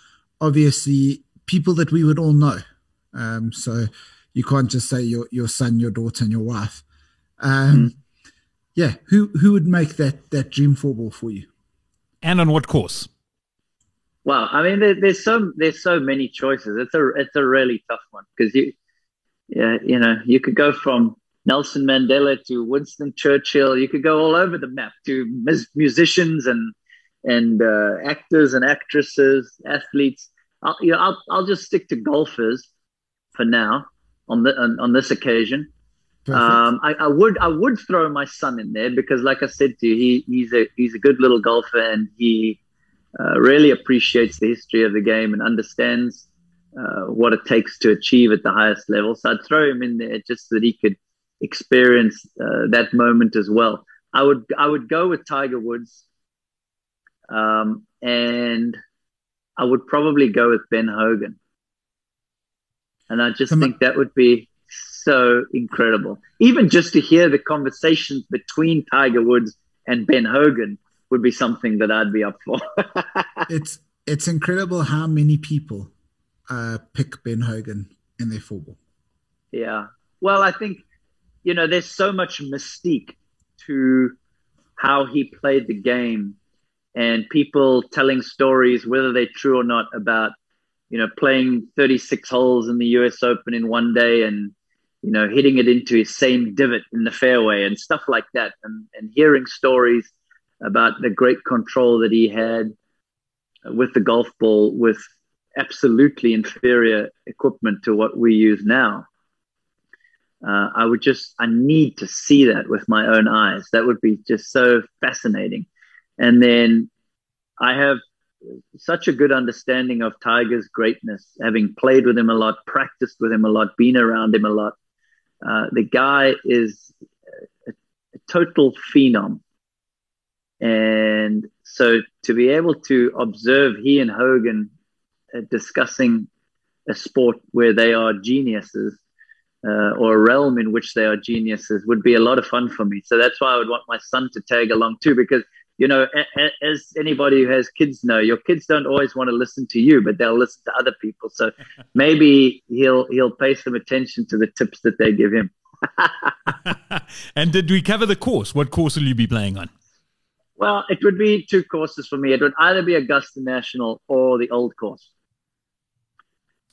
obviously people that we would all know. Um, so you can't just say your your son, your daughter, and your wife. Um, mm. Yeah, who who would make that that dream four ball for you? And on what course? Well, I mean, there, there's so there's so many choices. It's a it's a really tough one because you, yeah, you know, you could go from Nelson Mandela to Winston Churchill. You could go all over the map to musicians and and uh, actors and actresses, athletes. I'll, you know, I'll I'll just stick to golfers for now on the on, on this occasion. Um, I, I, would I would throw my son in there because, like I said to you, he, he's a he's a good little golfer and he uh, really appreciates the history of the game and understands uh, what it takes to achieve at the highest level. So I'd throw him in there just so that he could experience uh, that moment as well. I would I would go with Tiger Woods, um, and I would probably go with Ben Hogan. And I just think that would be so incredible. Even just to hear the conversations between Tiger Woods and Ben Hogan would be something that I'd be up for. it's it's incredible how many people uh, pick Ben Hogan in their four ball. Yeah. Well, I think you know there's so much mystique to how he played the game and people telling stories whether they're true or not about you know playing 36 holes in the US Open in one day and you know hitting it into his same divot in the fairway and stuff like that and, and hearing stories about the great control that he had with the golf ball with absolutely inferior equipment to what we use now. Uh, I would just, I need to see that with my own eyes. That would be just so fascinating. And then I have such a good understanding of Tiger's greatness, having played with him a lot, practiced with him a lot, been around him a lot. Uh, the guy is a, a total phenom. And so to be able to observe he and Hogan uh, discussing a sport where they are geniuses uh, or a realm in which they are geniuses would be a lot of fun for me. So that's why I would want my son to tag along too, because you know, a, a, as anybody who has kids know, your kids don't always want to listen to you, but they'll listen to other people. So maybe he'll he'll pay some attention to the tips that they give him. and did we cover the course? What course will you be playing on? Well, it would be two courses for me. It would either be Augusta National or the Old Course.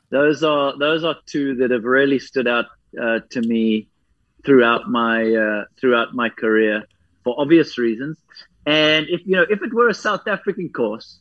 Those are those are two that have really stood out uh, to me throughout my uh, throughout my career for obvious reasons. And if you know, if it were a South African course,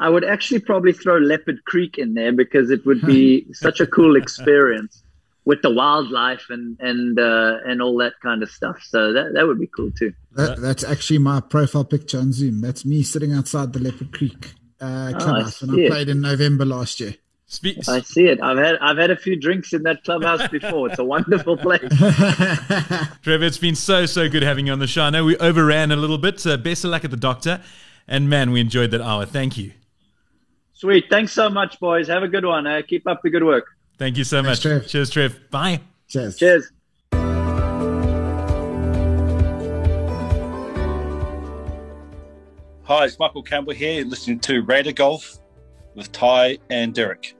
I would actually probably throw Leopard Creek in there because it would be such a cool experience with the wildlife and and uh, and all that kind of stuff. So that that would be cool too. That, that's actually my profile picture on Zoom. That's me sitting outside the Leopard Creek uh, clubhouse oh, when I played in November last year. Spe- I see it. I've had I've had a few drinks in that clubhouse before. It's a wonderful place. Trevor, it's been so so good having you on the show. I know we overran a little bit. Uh, best of luck at the doctor, and man, we enjoyed that hour. Thank you. Sweet. Thanks so much, boys. Have a good one. Uh, keep up the good work. Thank you so Thanks, much. Trev. Cheers, Trev. Bye. Cheers. Cheers. Hi, it's Michael Campbell here, listening to Raider Golf with Ty and Derek.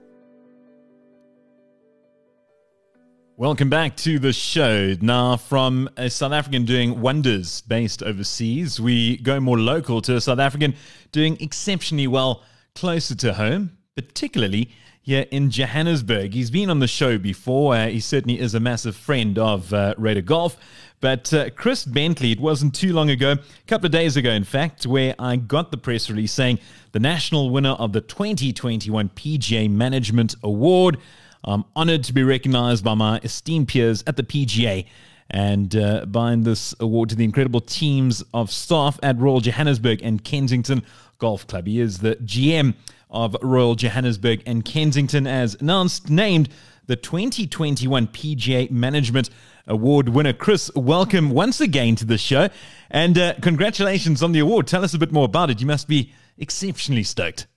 Welcome back to the show. Now, from a South African doing wonders based overseas, we go more local to a South African doing exceptionally well closer to home, particularly here in Johannesburg. He's been on the show before. Uh, he certainly is a massive friend of uh, Raider Golf. But uh, Chris Bentley, it wasn't too long ago, a couple of days ago, in fact, where I got the press release saying the national winner of the 2021 PGA Management Award. I'm honored to be recognized by my esteemed peers at the PGA and uh, bind this award to the incredible teams of staff at Royal Johannesburg and Kensington Golf Club. He is the GM of Royal Johannesburg and Kensington, as announced, named the 2021 PGA Management Award winner. Chris, welcome once again to the show and uh, congratulations on the award. Tell us a bit more about it. You must be exceptionally stoked.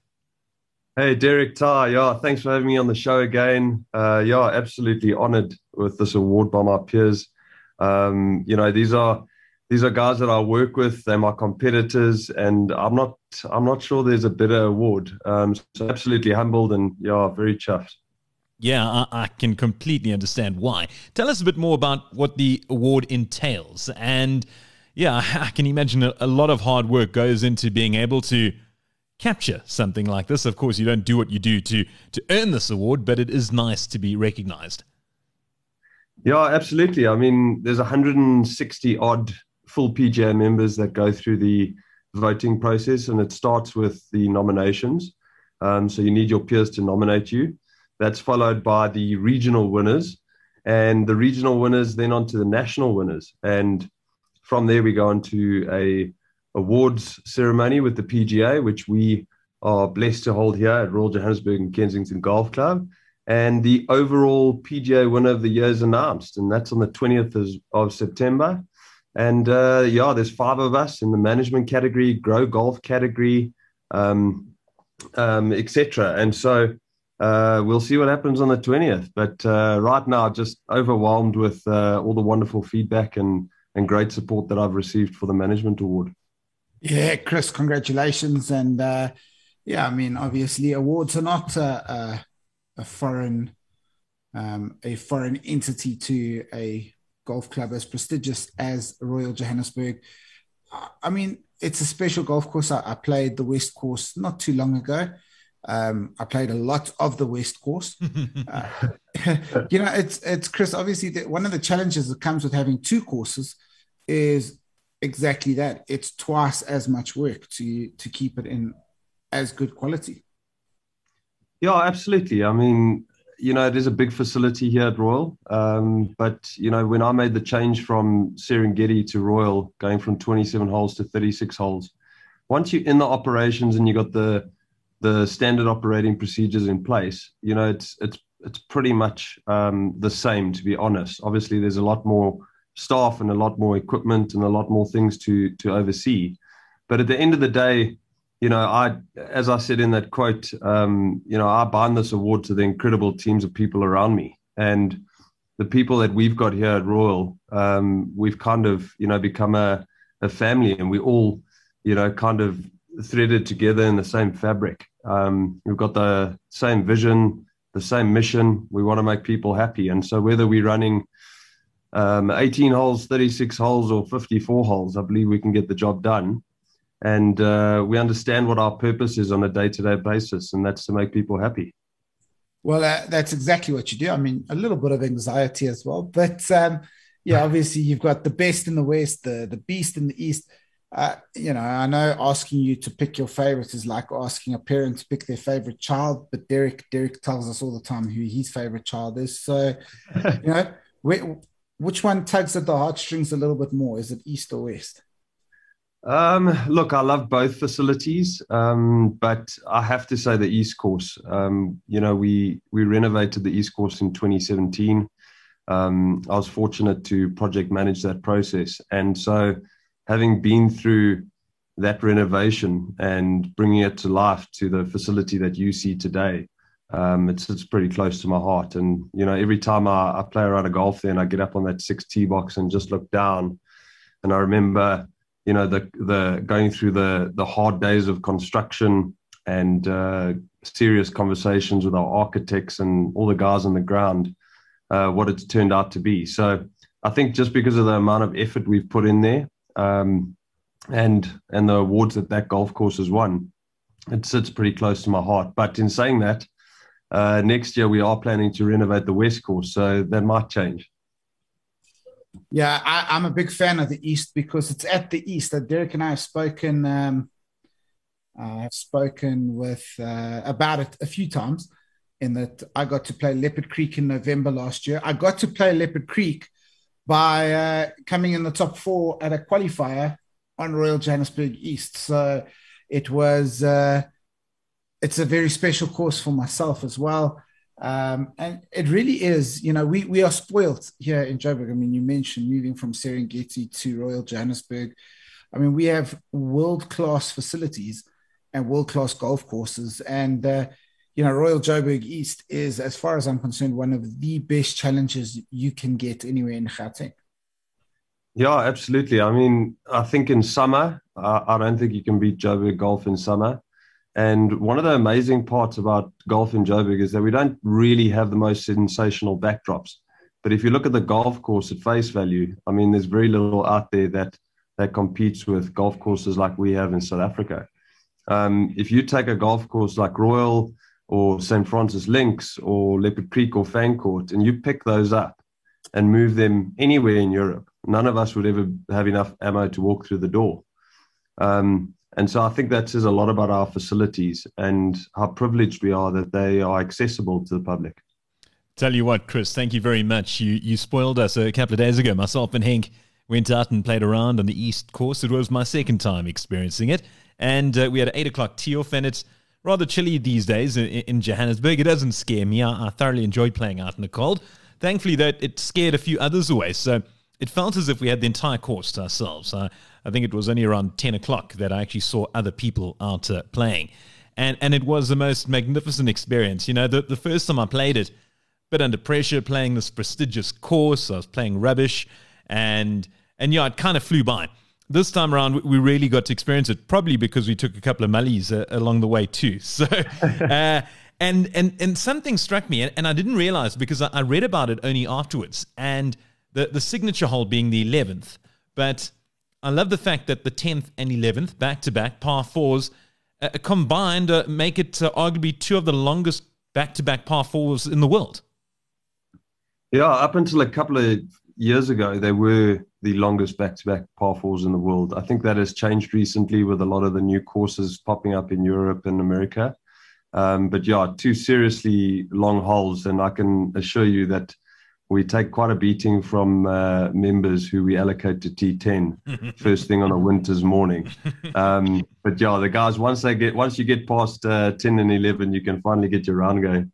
Hey, Derek Ty. Yeah, thanks for having me on the show again. Uh, yeah, absolutely honored with this award by my peers. Um, you know, these are these are guys that I work with. They're my competitors, and I'm not I'm not sure there's a better award. Um, so absolutely humbled and yeah, very chuffed. Yeah, I, I can completely understand why. Tell us a bit more about what the award entails, and yeah, I can imagine a, a lot of hard work goes into being able to capture something like this. Of course, you don't do what you do to to earn this award, but it is nice to be recognized. Yeah, absolutely. I mean, there's 160 odd full PGA members that go through the voting process, and it starts with the nominations. Um, so you need your peers to nominate you. That's followed by the regional winners, and the regional winners then on to the national winners, and from there we go on to a awards ceremony with the PGA, which we are blessed to hold here at Royal Johannesburg and Kensington Golf Club. And the overall PGA winner of the year is announced, and that's on the 20th of September. And uh, yeah, there's five of us in the management category, grow golf category, um, um, etc. And so uh, we'll see what happens on the 20th. But uh, right now, just overwhelmed with uh, all the wonderful feedback and, and great support that I've received for the management award. Yeah, Chris, congratulations. And uh, yeah, I mean, obviously, awards are not a, a, a foreign um, a foreign entity to a golf club as prestigious as Royal Johannesburg. I mean, it's a special golf course. I, I played the West Course not too long ago. Um, I played a lot of the West Course. uh, you know, it's it's Chris. Obviously, the, one of the challenges that comes with having two courses is exactly that. It's twice as much work to to keep it in as good quality. Yeah, absolutely. I mean, you know, it is a big facility here at Royal. Um, but, you know, when I made the change from Serengeti to Royal, going from 27 holes to 36 holes, once you're in the operations and you've got the the standard operating procedures in place, you know, it's it's it's pretty much um, the same, to be honest. Obviously, there's a lot more staff and a lot more equipment and a lot more things to to oversee. But at the end of the day, you know, I, as I said in that quote, um, you know, I bind this award to the incredible teams of people around me, and the people that we've got here at Royal, um, we've kind of, you know, become a, a family, and we all, you know, kind of threaded together in the same fabric. Um, we've got the same vision, the same mission. We want to make people happy, and so whether we're running um, 18 holes, 36 holes, or 54 holes, I believe we can get the job done and uh, we understand what our purpose is on a day-to-day basis and that's to make people happy. Well uh, that's exactly what you do. I mean a little bit of anxiety as well. But um, yeah obviously you've got the best in the west the, the beast in the east. Uh, you know i know asking you to pick your favorite is like asking a parent to pick their favorite child but derek derek tells us all the time who his favorite child is. So you know which one tugs at the heartstrings a little bit more? Is it east or west Um, look, I love both facilities, um, but I have to say the East Course. Um, you know, we we renovated the East Course in 2017. Um, I was fortunate to project manage that process, and so having been through that renovation and bringing it to life to the facility that you see today, um, it's it's pretty close to my heart. And you know, every time I, I play around a golf there and I get up on that six tee box and just look down, and I remember you know the the going through the the hard days of construction and uh, serious conversations with our architects and all the guys on the ground, uh, what it's turned out to be. So I think just because of the amount of effort we've put in there, um, and and the awards that that golf course has won, it sits pretty close to my heart. But in saying that, uh, next year we are planning to renovate the west course, so that might change. Yeah, I, am a big fan of the East because it's at the East. That Derek and I have spoken. Um, I have spoken with uh, about it a few times. In that, I got to play Leopard Creek in November last year. I got to play Leopard Creek by uh, coming in the top four at a qualifier on Royal Johannesburg East. So it was. Uh, it's a very special course for myself as well. Um, and it really is, you know, we, we are spoiled here in Joburg. I mean, you mentioned moving from Serengeti to Royal Johannesburg. I mean, we have world class facilities and world class golf courses. And, uh, you know, Royal Joburg East is, as far as I'm concerned, one of the best challenges you can get anywhere in Gauteng. Yeah, absolutely. I mean, I think in summer, uh, I don't think you can beat Joburg golf in summer. And one of the amazing parts about golf in Joburg is that we don't really have the most sensational backdrops. But if you look at the golf course at face value, I mean, there's very little out there that that competes with golf courses like we have in South Africa. Um, if you take a golf course like Royal or St. Francis Links or Leopard Creek or Fancourt and you pick those up and move them anywhere in Europe, none of us would ever have enough ammo to walk through the door. Um, and so I think that says a lot about our facilities and how privileged we are that they are accessible to the public. Tell you what, Chris, thank you very much. You you spoiled us a couple of days ago. Myself and Henk went out and played around on the East Course. It was my second time experiencing it. And uh, we had an 8 o'clock tee off, and it's rather chilly these days in, in Johannesburg. It doesn't scare me. I, I thoroughly enjoyed playing out in the cold. Thankfully, that it scared a few others away. So it felt as if we had the entire course to ourselves. I, I think it was only around 10 o'clock that I actually saw other people out uh, playing. And, and it was the most magnificent experience. You know, the, the first time I played it, bit under pressure, playing this prestigious course. I was playing rubbish. And, and yeah, it kind of flew by. This time around, we really got to experience it, probably because we took a couple of mullies uh, along the way too. So, uh, and and and something struck me, and, and I didn't realize because I, I read about it only afterwards. And the, the signature hole being the 11th. But I love the fact that the 10th and 11th, back to back par fours, uh, combined uh, make it uh, arguably two of the longest back to back par fours in the world. Yeah, up until a couple of years ago, they were the longest back to back par fours in the world. I think that has changed recently with a lot of the new courses popping up in Europe and America. Um, but yeah, two seriously long holes. And I can assure you that we take quite a beating from uh, members who we allocate to T10 first thing on a winter's morning. Um, but yeah, the guys once they get once you get past uh, 10 and 11, you can finally get your round going.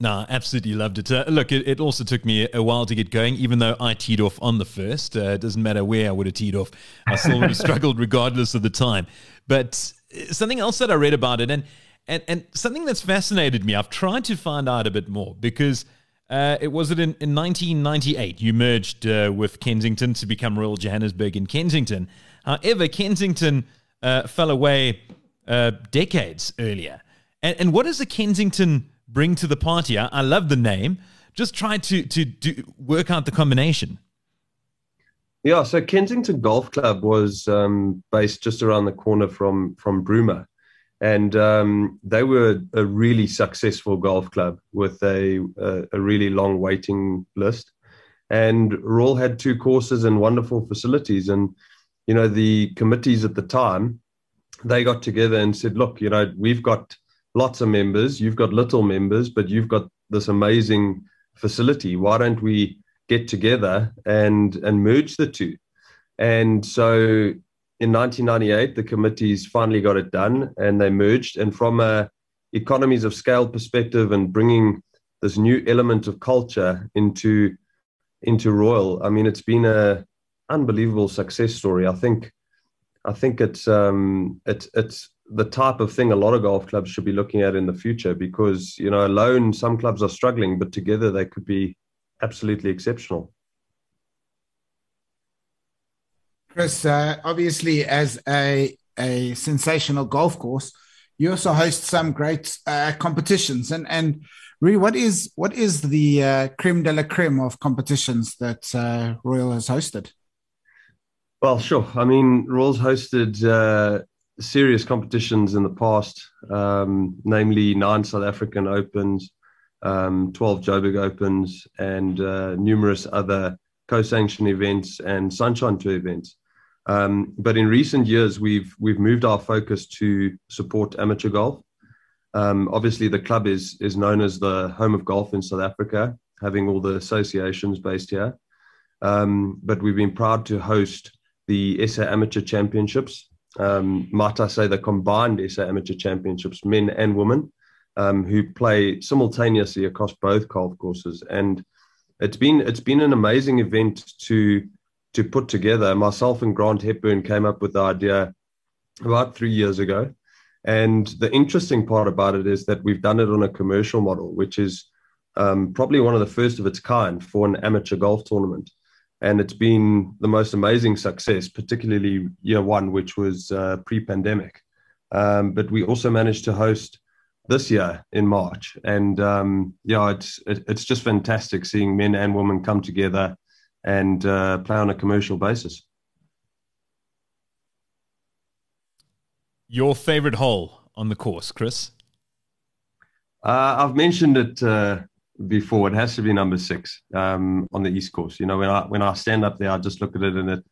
No, absolutely loved it. Uh, look, it, it, also took me a while to get going, even though I teed off on the first. Uh, it doesn't matter where I would have teed off. I still would have struggled regardless of the time. But uh, something else that I read about it, and, and, and something that's fascinated me, I've tried to find out a bit more because – uh, it was it in, in 1998 you merged uh, with Kensington to become Royal Johannesburg in Kensington. However, Kensington uh, fell away uh, decades earlier. And, and, what does the Kensington bring to the party? I, I love the name. Just try to to work out the combination. Yeah, so Kensington Golf Club was um, based just around the corner from from Bruma and um, they were a really successful golf club with a, a, a really long waiting list. And Royal had two courses and wonderful facilities. And you know the committees at the time, they got together and said, "Look, you know we've got lots of members, you've got little members, but you've got this amazing facility. Why don't we get together and and merge the two? And so in 1998, the committees finally got it done and they merged. And from a economies of scale perspective and bringing this new element of culture into into Royal, I mean, it's been a unbelievable success story. I think I think it's um, it's it's the type of thing a lot of golf clubs should be looking at in the future because you know alone some clubs are struggling, but together they could be absolutely exceptional. Chris, uh, obviously, as a a sensational golf course, you also host some great uh, competitions. And and really, what is what is the uh, creme de la creme of competitions that uh, Royal has hosted? Well, sure. I mean, Royals hosted uh, serious competitions in the past, um, namely nine South African Opens, um, 12 Joburg Opens, and uh, numerous other co-sanctioned events and Sunshine Tour events. Um, but in recent years, we've we've moved our focus to support amateur golf. Um, obviously, the club is is known as the home of golf in South Africa, having all the associations based here. Um, but we've been proud to host the SA Amateur Championships. Um, might I say the combined SA Amateur Championships, men and women, um, who play simultaneously across both golf courses. And it's been it's been an amazing event to to put together. Myself and Grant Hepburn came up with the idea about three years ago. And the interesting part about it is that we've done it on a commercial model, which is um, probably one of the first of its kind for an amateur golf tournament and it's been the most amazing success, particularly year one, which was uh, pre-pandemic. Um, but we also managed to host this year in March, and um, yeah, it's it, it's just fantastic seeing men and women come together and uh, play on a commercial basis. Your favorite hole on the course, Chris? Uh, I've mentioned it uh, before, it has to be number six um, on the East Course. You know, when I when I stand up there, I just look at it and it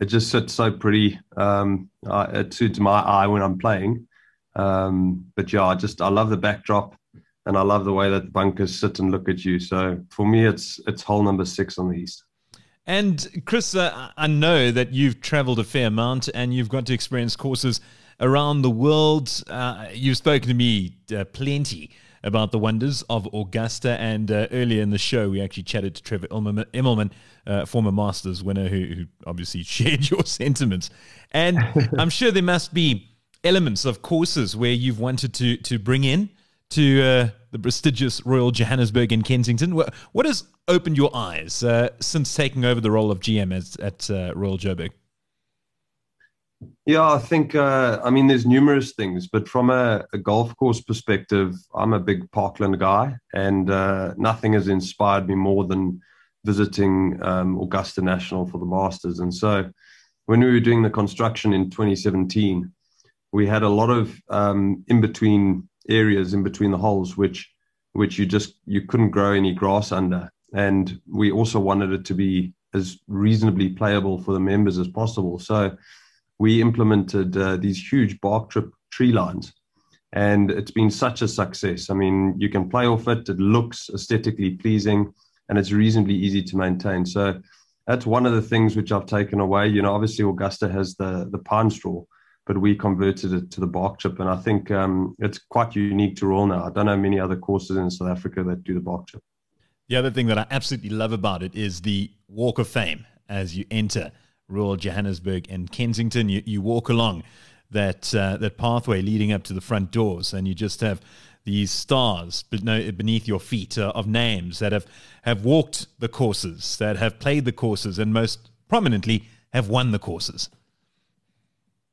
it just sits so pretty. Um, uh, it suits my eye when I'm playing. Um, but yeah, I just I love the backdrop and I love the way that the bunkers sit and look at you. So for me, it's it's hole number six on the East. And Chris, uh, I know that you've traveled a fair amount and you've got to experience courses around the world. Uh, you've spoken to me uh, plenty about the wonders of Augusta. And uh, earlier in the show, we actually chatted to Trevor Immelman, uh, former Masters winner, who, who, obviously shared your sentiments. And I'm sure there must be elements of courses where you've wanted to to bring in to uh, the prestigious Royal Johannesburg in Kensington. What, has opened your eyes uh, since taking over the role of GM as, at uh, Royal Joburg? Yeah, I think, uh, I mean, there's numerous things, but from a, a, golf course perspective, I'm a big Parkland guy, and uh, nothing has inspired me more than visiting um, Augusta National for the Masters. And so when we were doing the construction in 2017, we had a lot of um, in between areas in between the holes, which which you just you couldn't grow any grass under. And we also wanted it to be as reasonably playable for the members as possible. So we implemented uh, these huge bark chip tree lines and it's been such a success. I mean, you can play off it, it looks aesthetically pleasing, and it's reasonably easy to maintain. So that's one of the things which I've taken away. You know, obviously Augusta has the the pine straw, but we converted it to the bark chip, and I think um, it's quite unique to Royal now. I don't know many other courses in South Africa that do the bark chip. The other thing that I absolutely love about it is the Walk of Fame as you enter Royal Johannesburg and Kensington. You, you walk along that uh, that pathway leading up to the front doors, and you just have these stars beneath your feet uh, of names that have, have walked the courses, that have played the courses, and most prominently have won the courses.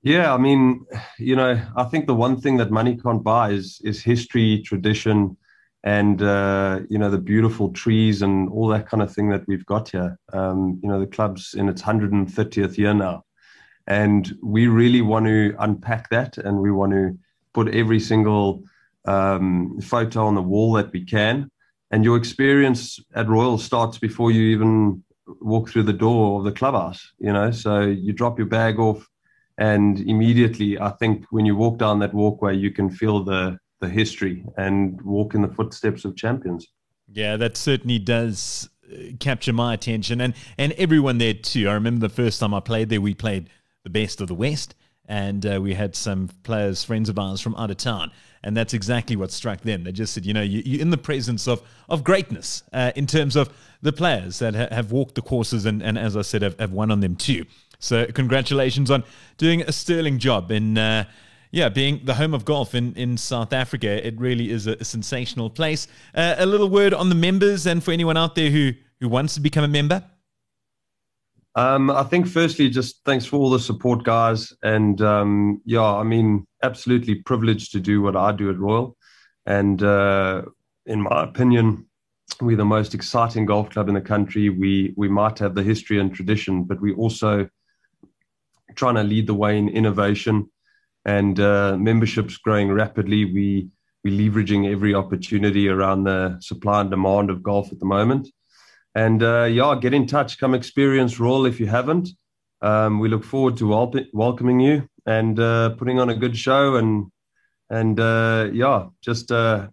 Yeah, I mean, you know, I think the one thing that money can't buy is is history, tradition, and uh, you know the beautiful trees and all that kind of thing that we've got here. Um, you know, the club's in its 130th year now, and we really want to unpack that, and we want to put every single um, photo on the wall that we can. And your experience at Royal starts before you even walk through the door of the clubhouse. You know, so you drop your bag off, and immediately, I think when you walk down that walkway, you can feel the the history and walk in the footsteps of champions. Yeah, that certainly does uh, capture my attention and and everyone there too. I remember the first time I played there, we played the best of the West. And uh, we had some players, friends of ours from out of town. And that's exactly what struck them. They just said, you know, you, are in the presence of, of greatness uh, in terms of the players that ha- have walked the courses and, and as I said, have, have won on them too. So congratulations on doing a sterling job in uh, yeah, being the home of golf in, in South Africa, it really is a, a sensational place. Uh, a little word on the members and for anyone out there who, who wants to become a member. Um, I think firstly, just thanks for all the support, guys. And um, yeah, I mean, absolutely privileged to do what I do at Royal. And uh, in my opinion, we're the most exciting golf club in the country. We we might have the history and tradition, but we also trying to lead the way in innovation and uh, memberships growing rapidly. We we're leveraging every opportunity around the supply and demand of golf at the moment. And uh, yeah, get in touch. Come experience Royal if you haven't. Um, we look forward to wel- welcoming you and uh, putting on a good show and and uh, yeah, just uh,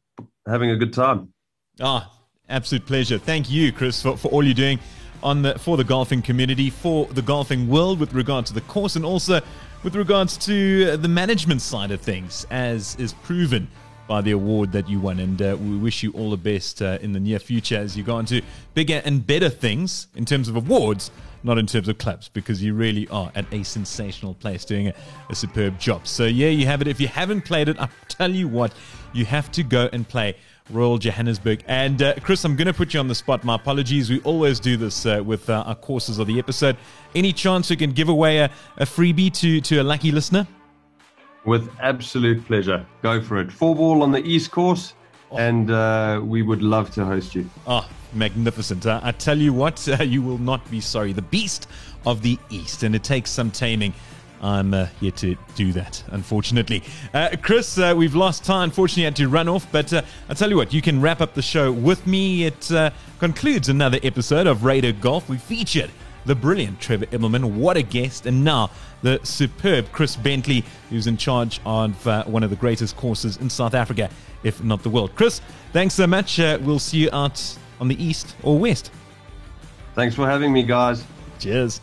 having a good time. Ah, absolute pleasure. Thank you, Chris, for, for all you're doing on the for the golfing community, for the golfing world with regard to the course, and also with regards to the management side of things, as is proven by the award that you won. And uh, we wish you all the best uh, in the near future as you go on to bigger and better things in terms of awards, not in terms of clubs, because you really are at a sensational place doing a, a superb job. So, yeah, you have it. If you haven't played it, I tell you what, you have to go and play Royal Johannesburg. And uh, Chris, I'm going to put you on the spot. My apologies. We always do this uh, with uh, our courses of the episode. Any chance we can give away a, a freebie to, to a lucky listener? With absolute pleasure. Go for it. Four ball on the East course, oh. and uh, we would love to host you. Oh, magnificent. Uh, I tell you what, uh, you will not be sorry. The Beast of the East, and it takes some taming. I'm uh, yet to do that, unfortunately. Uh, Chris, uh, we've lost time. Unfortunately, I had to run off. But uh, I'll tell you what, you can wrap up the show with me. It uh, concludes another episode of Raider Golf. We featured the brilliant Trevor Immelman. What a guest. And now the superb Chris Bentley, who's in charge of uh, one of the greatest courses in South Africa, if not the world. Chris, thanks so much. we'll see you out on the east or west. Thanks for having me, guys. Cheers.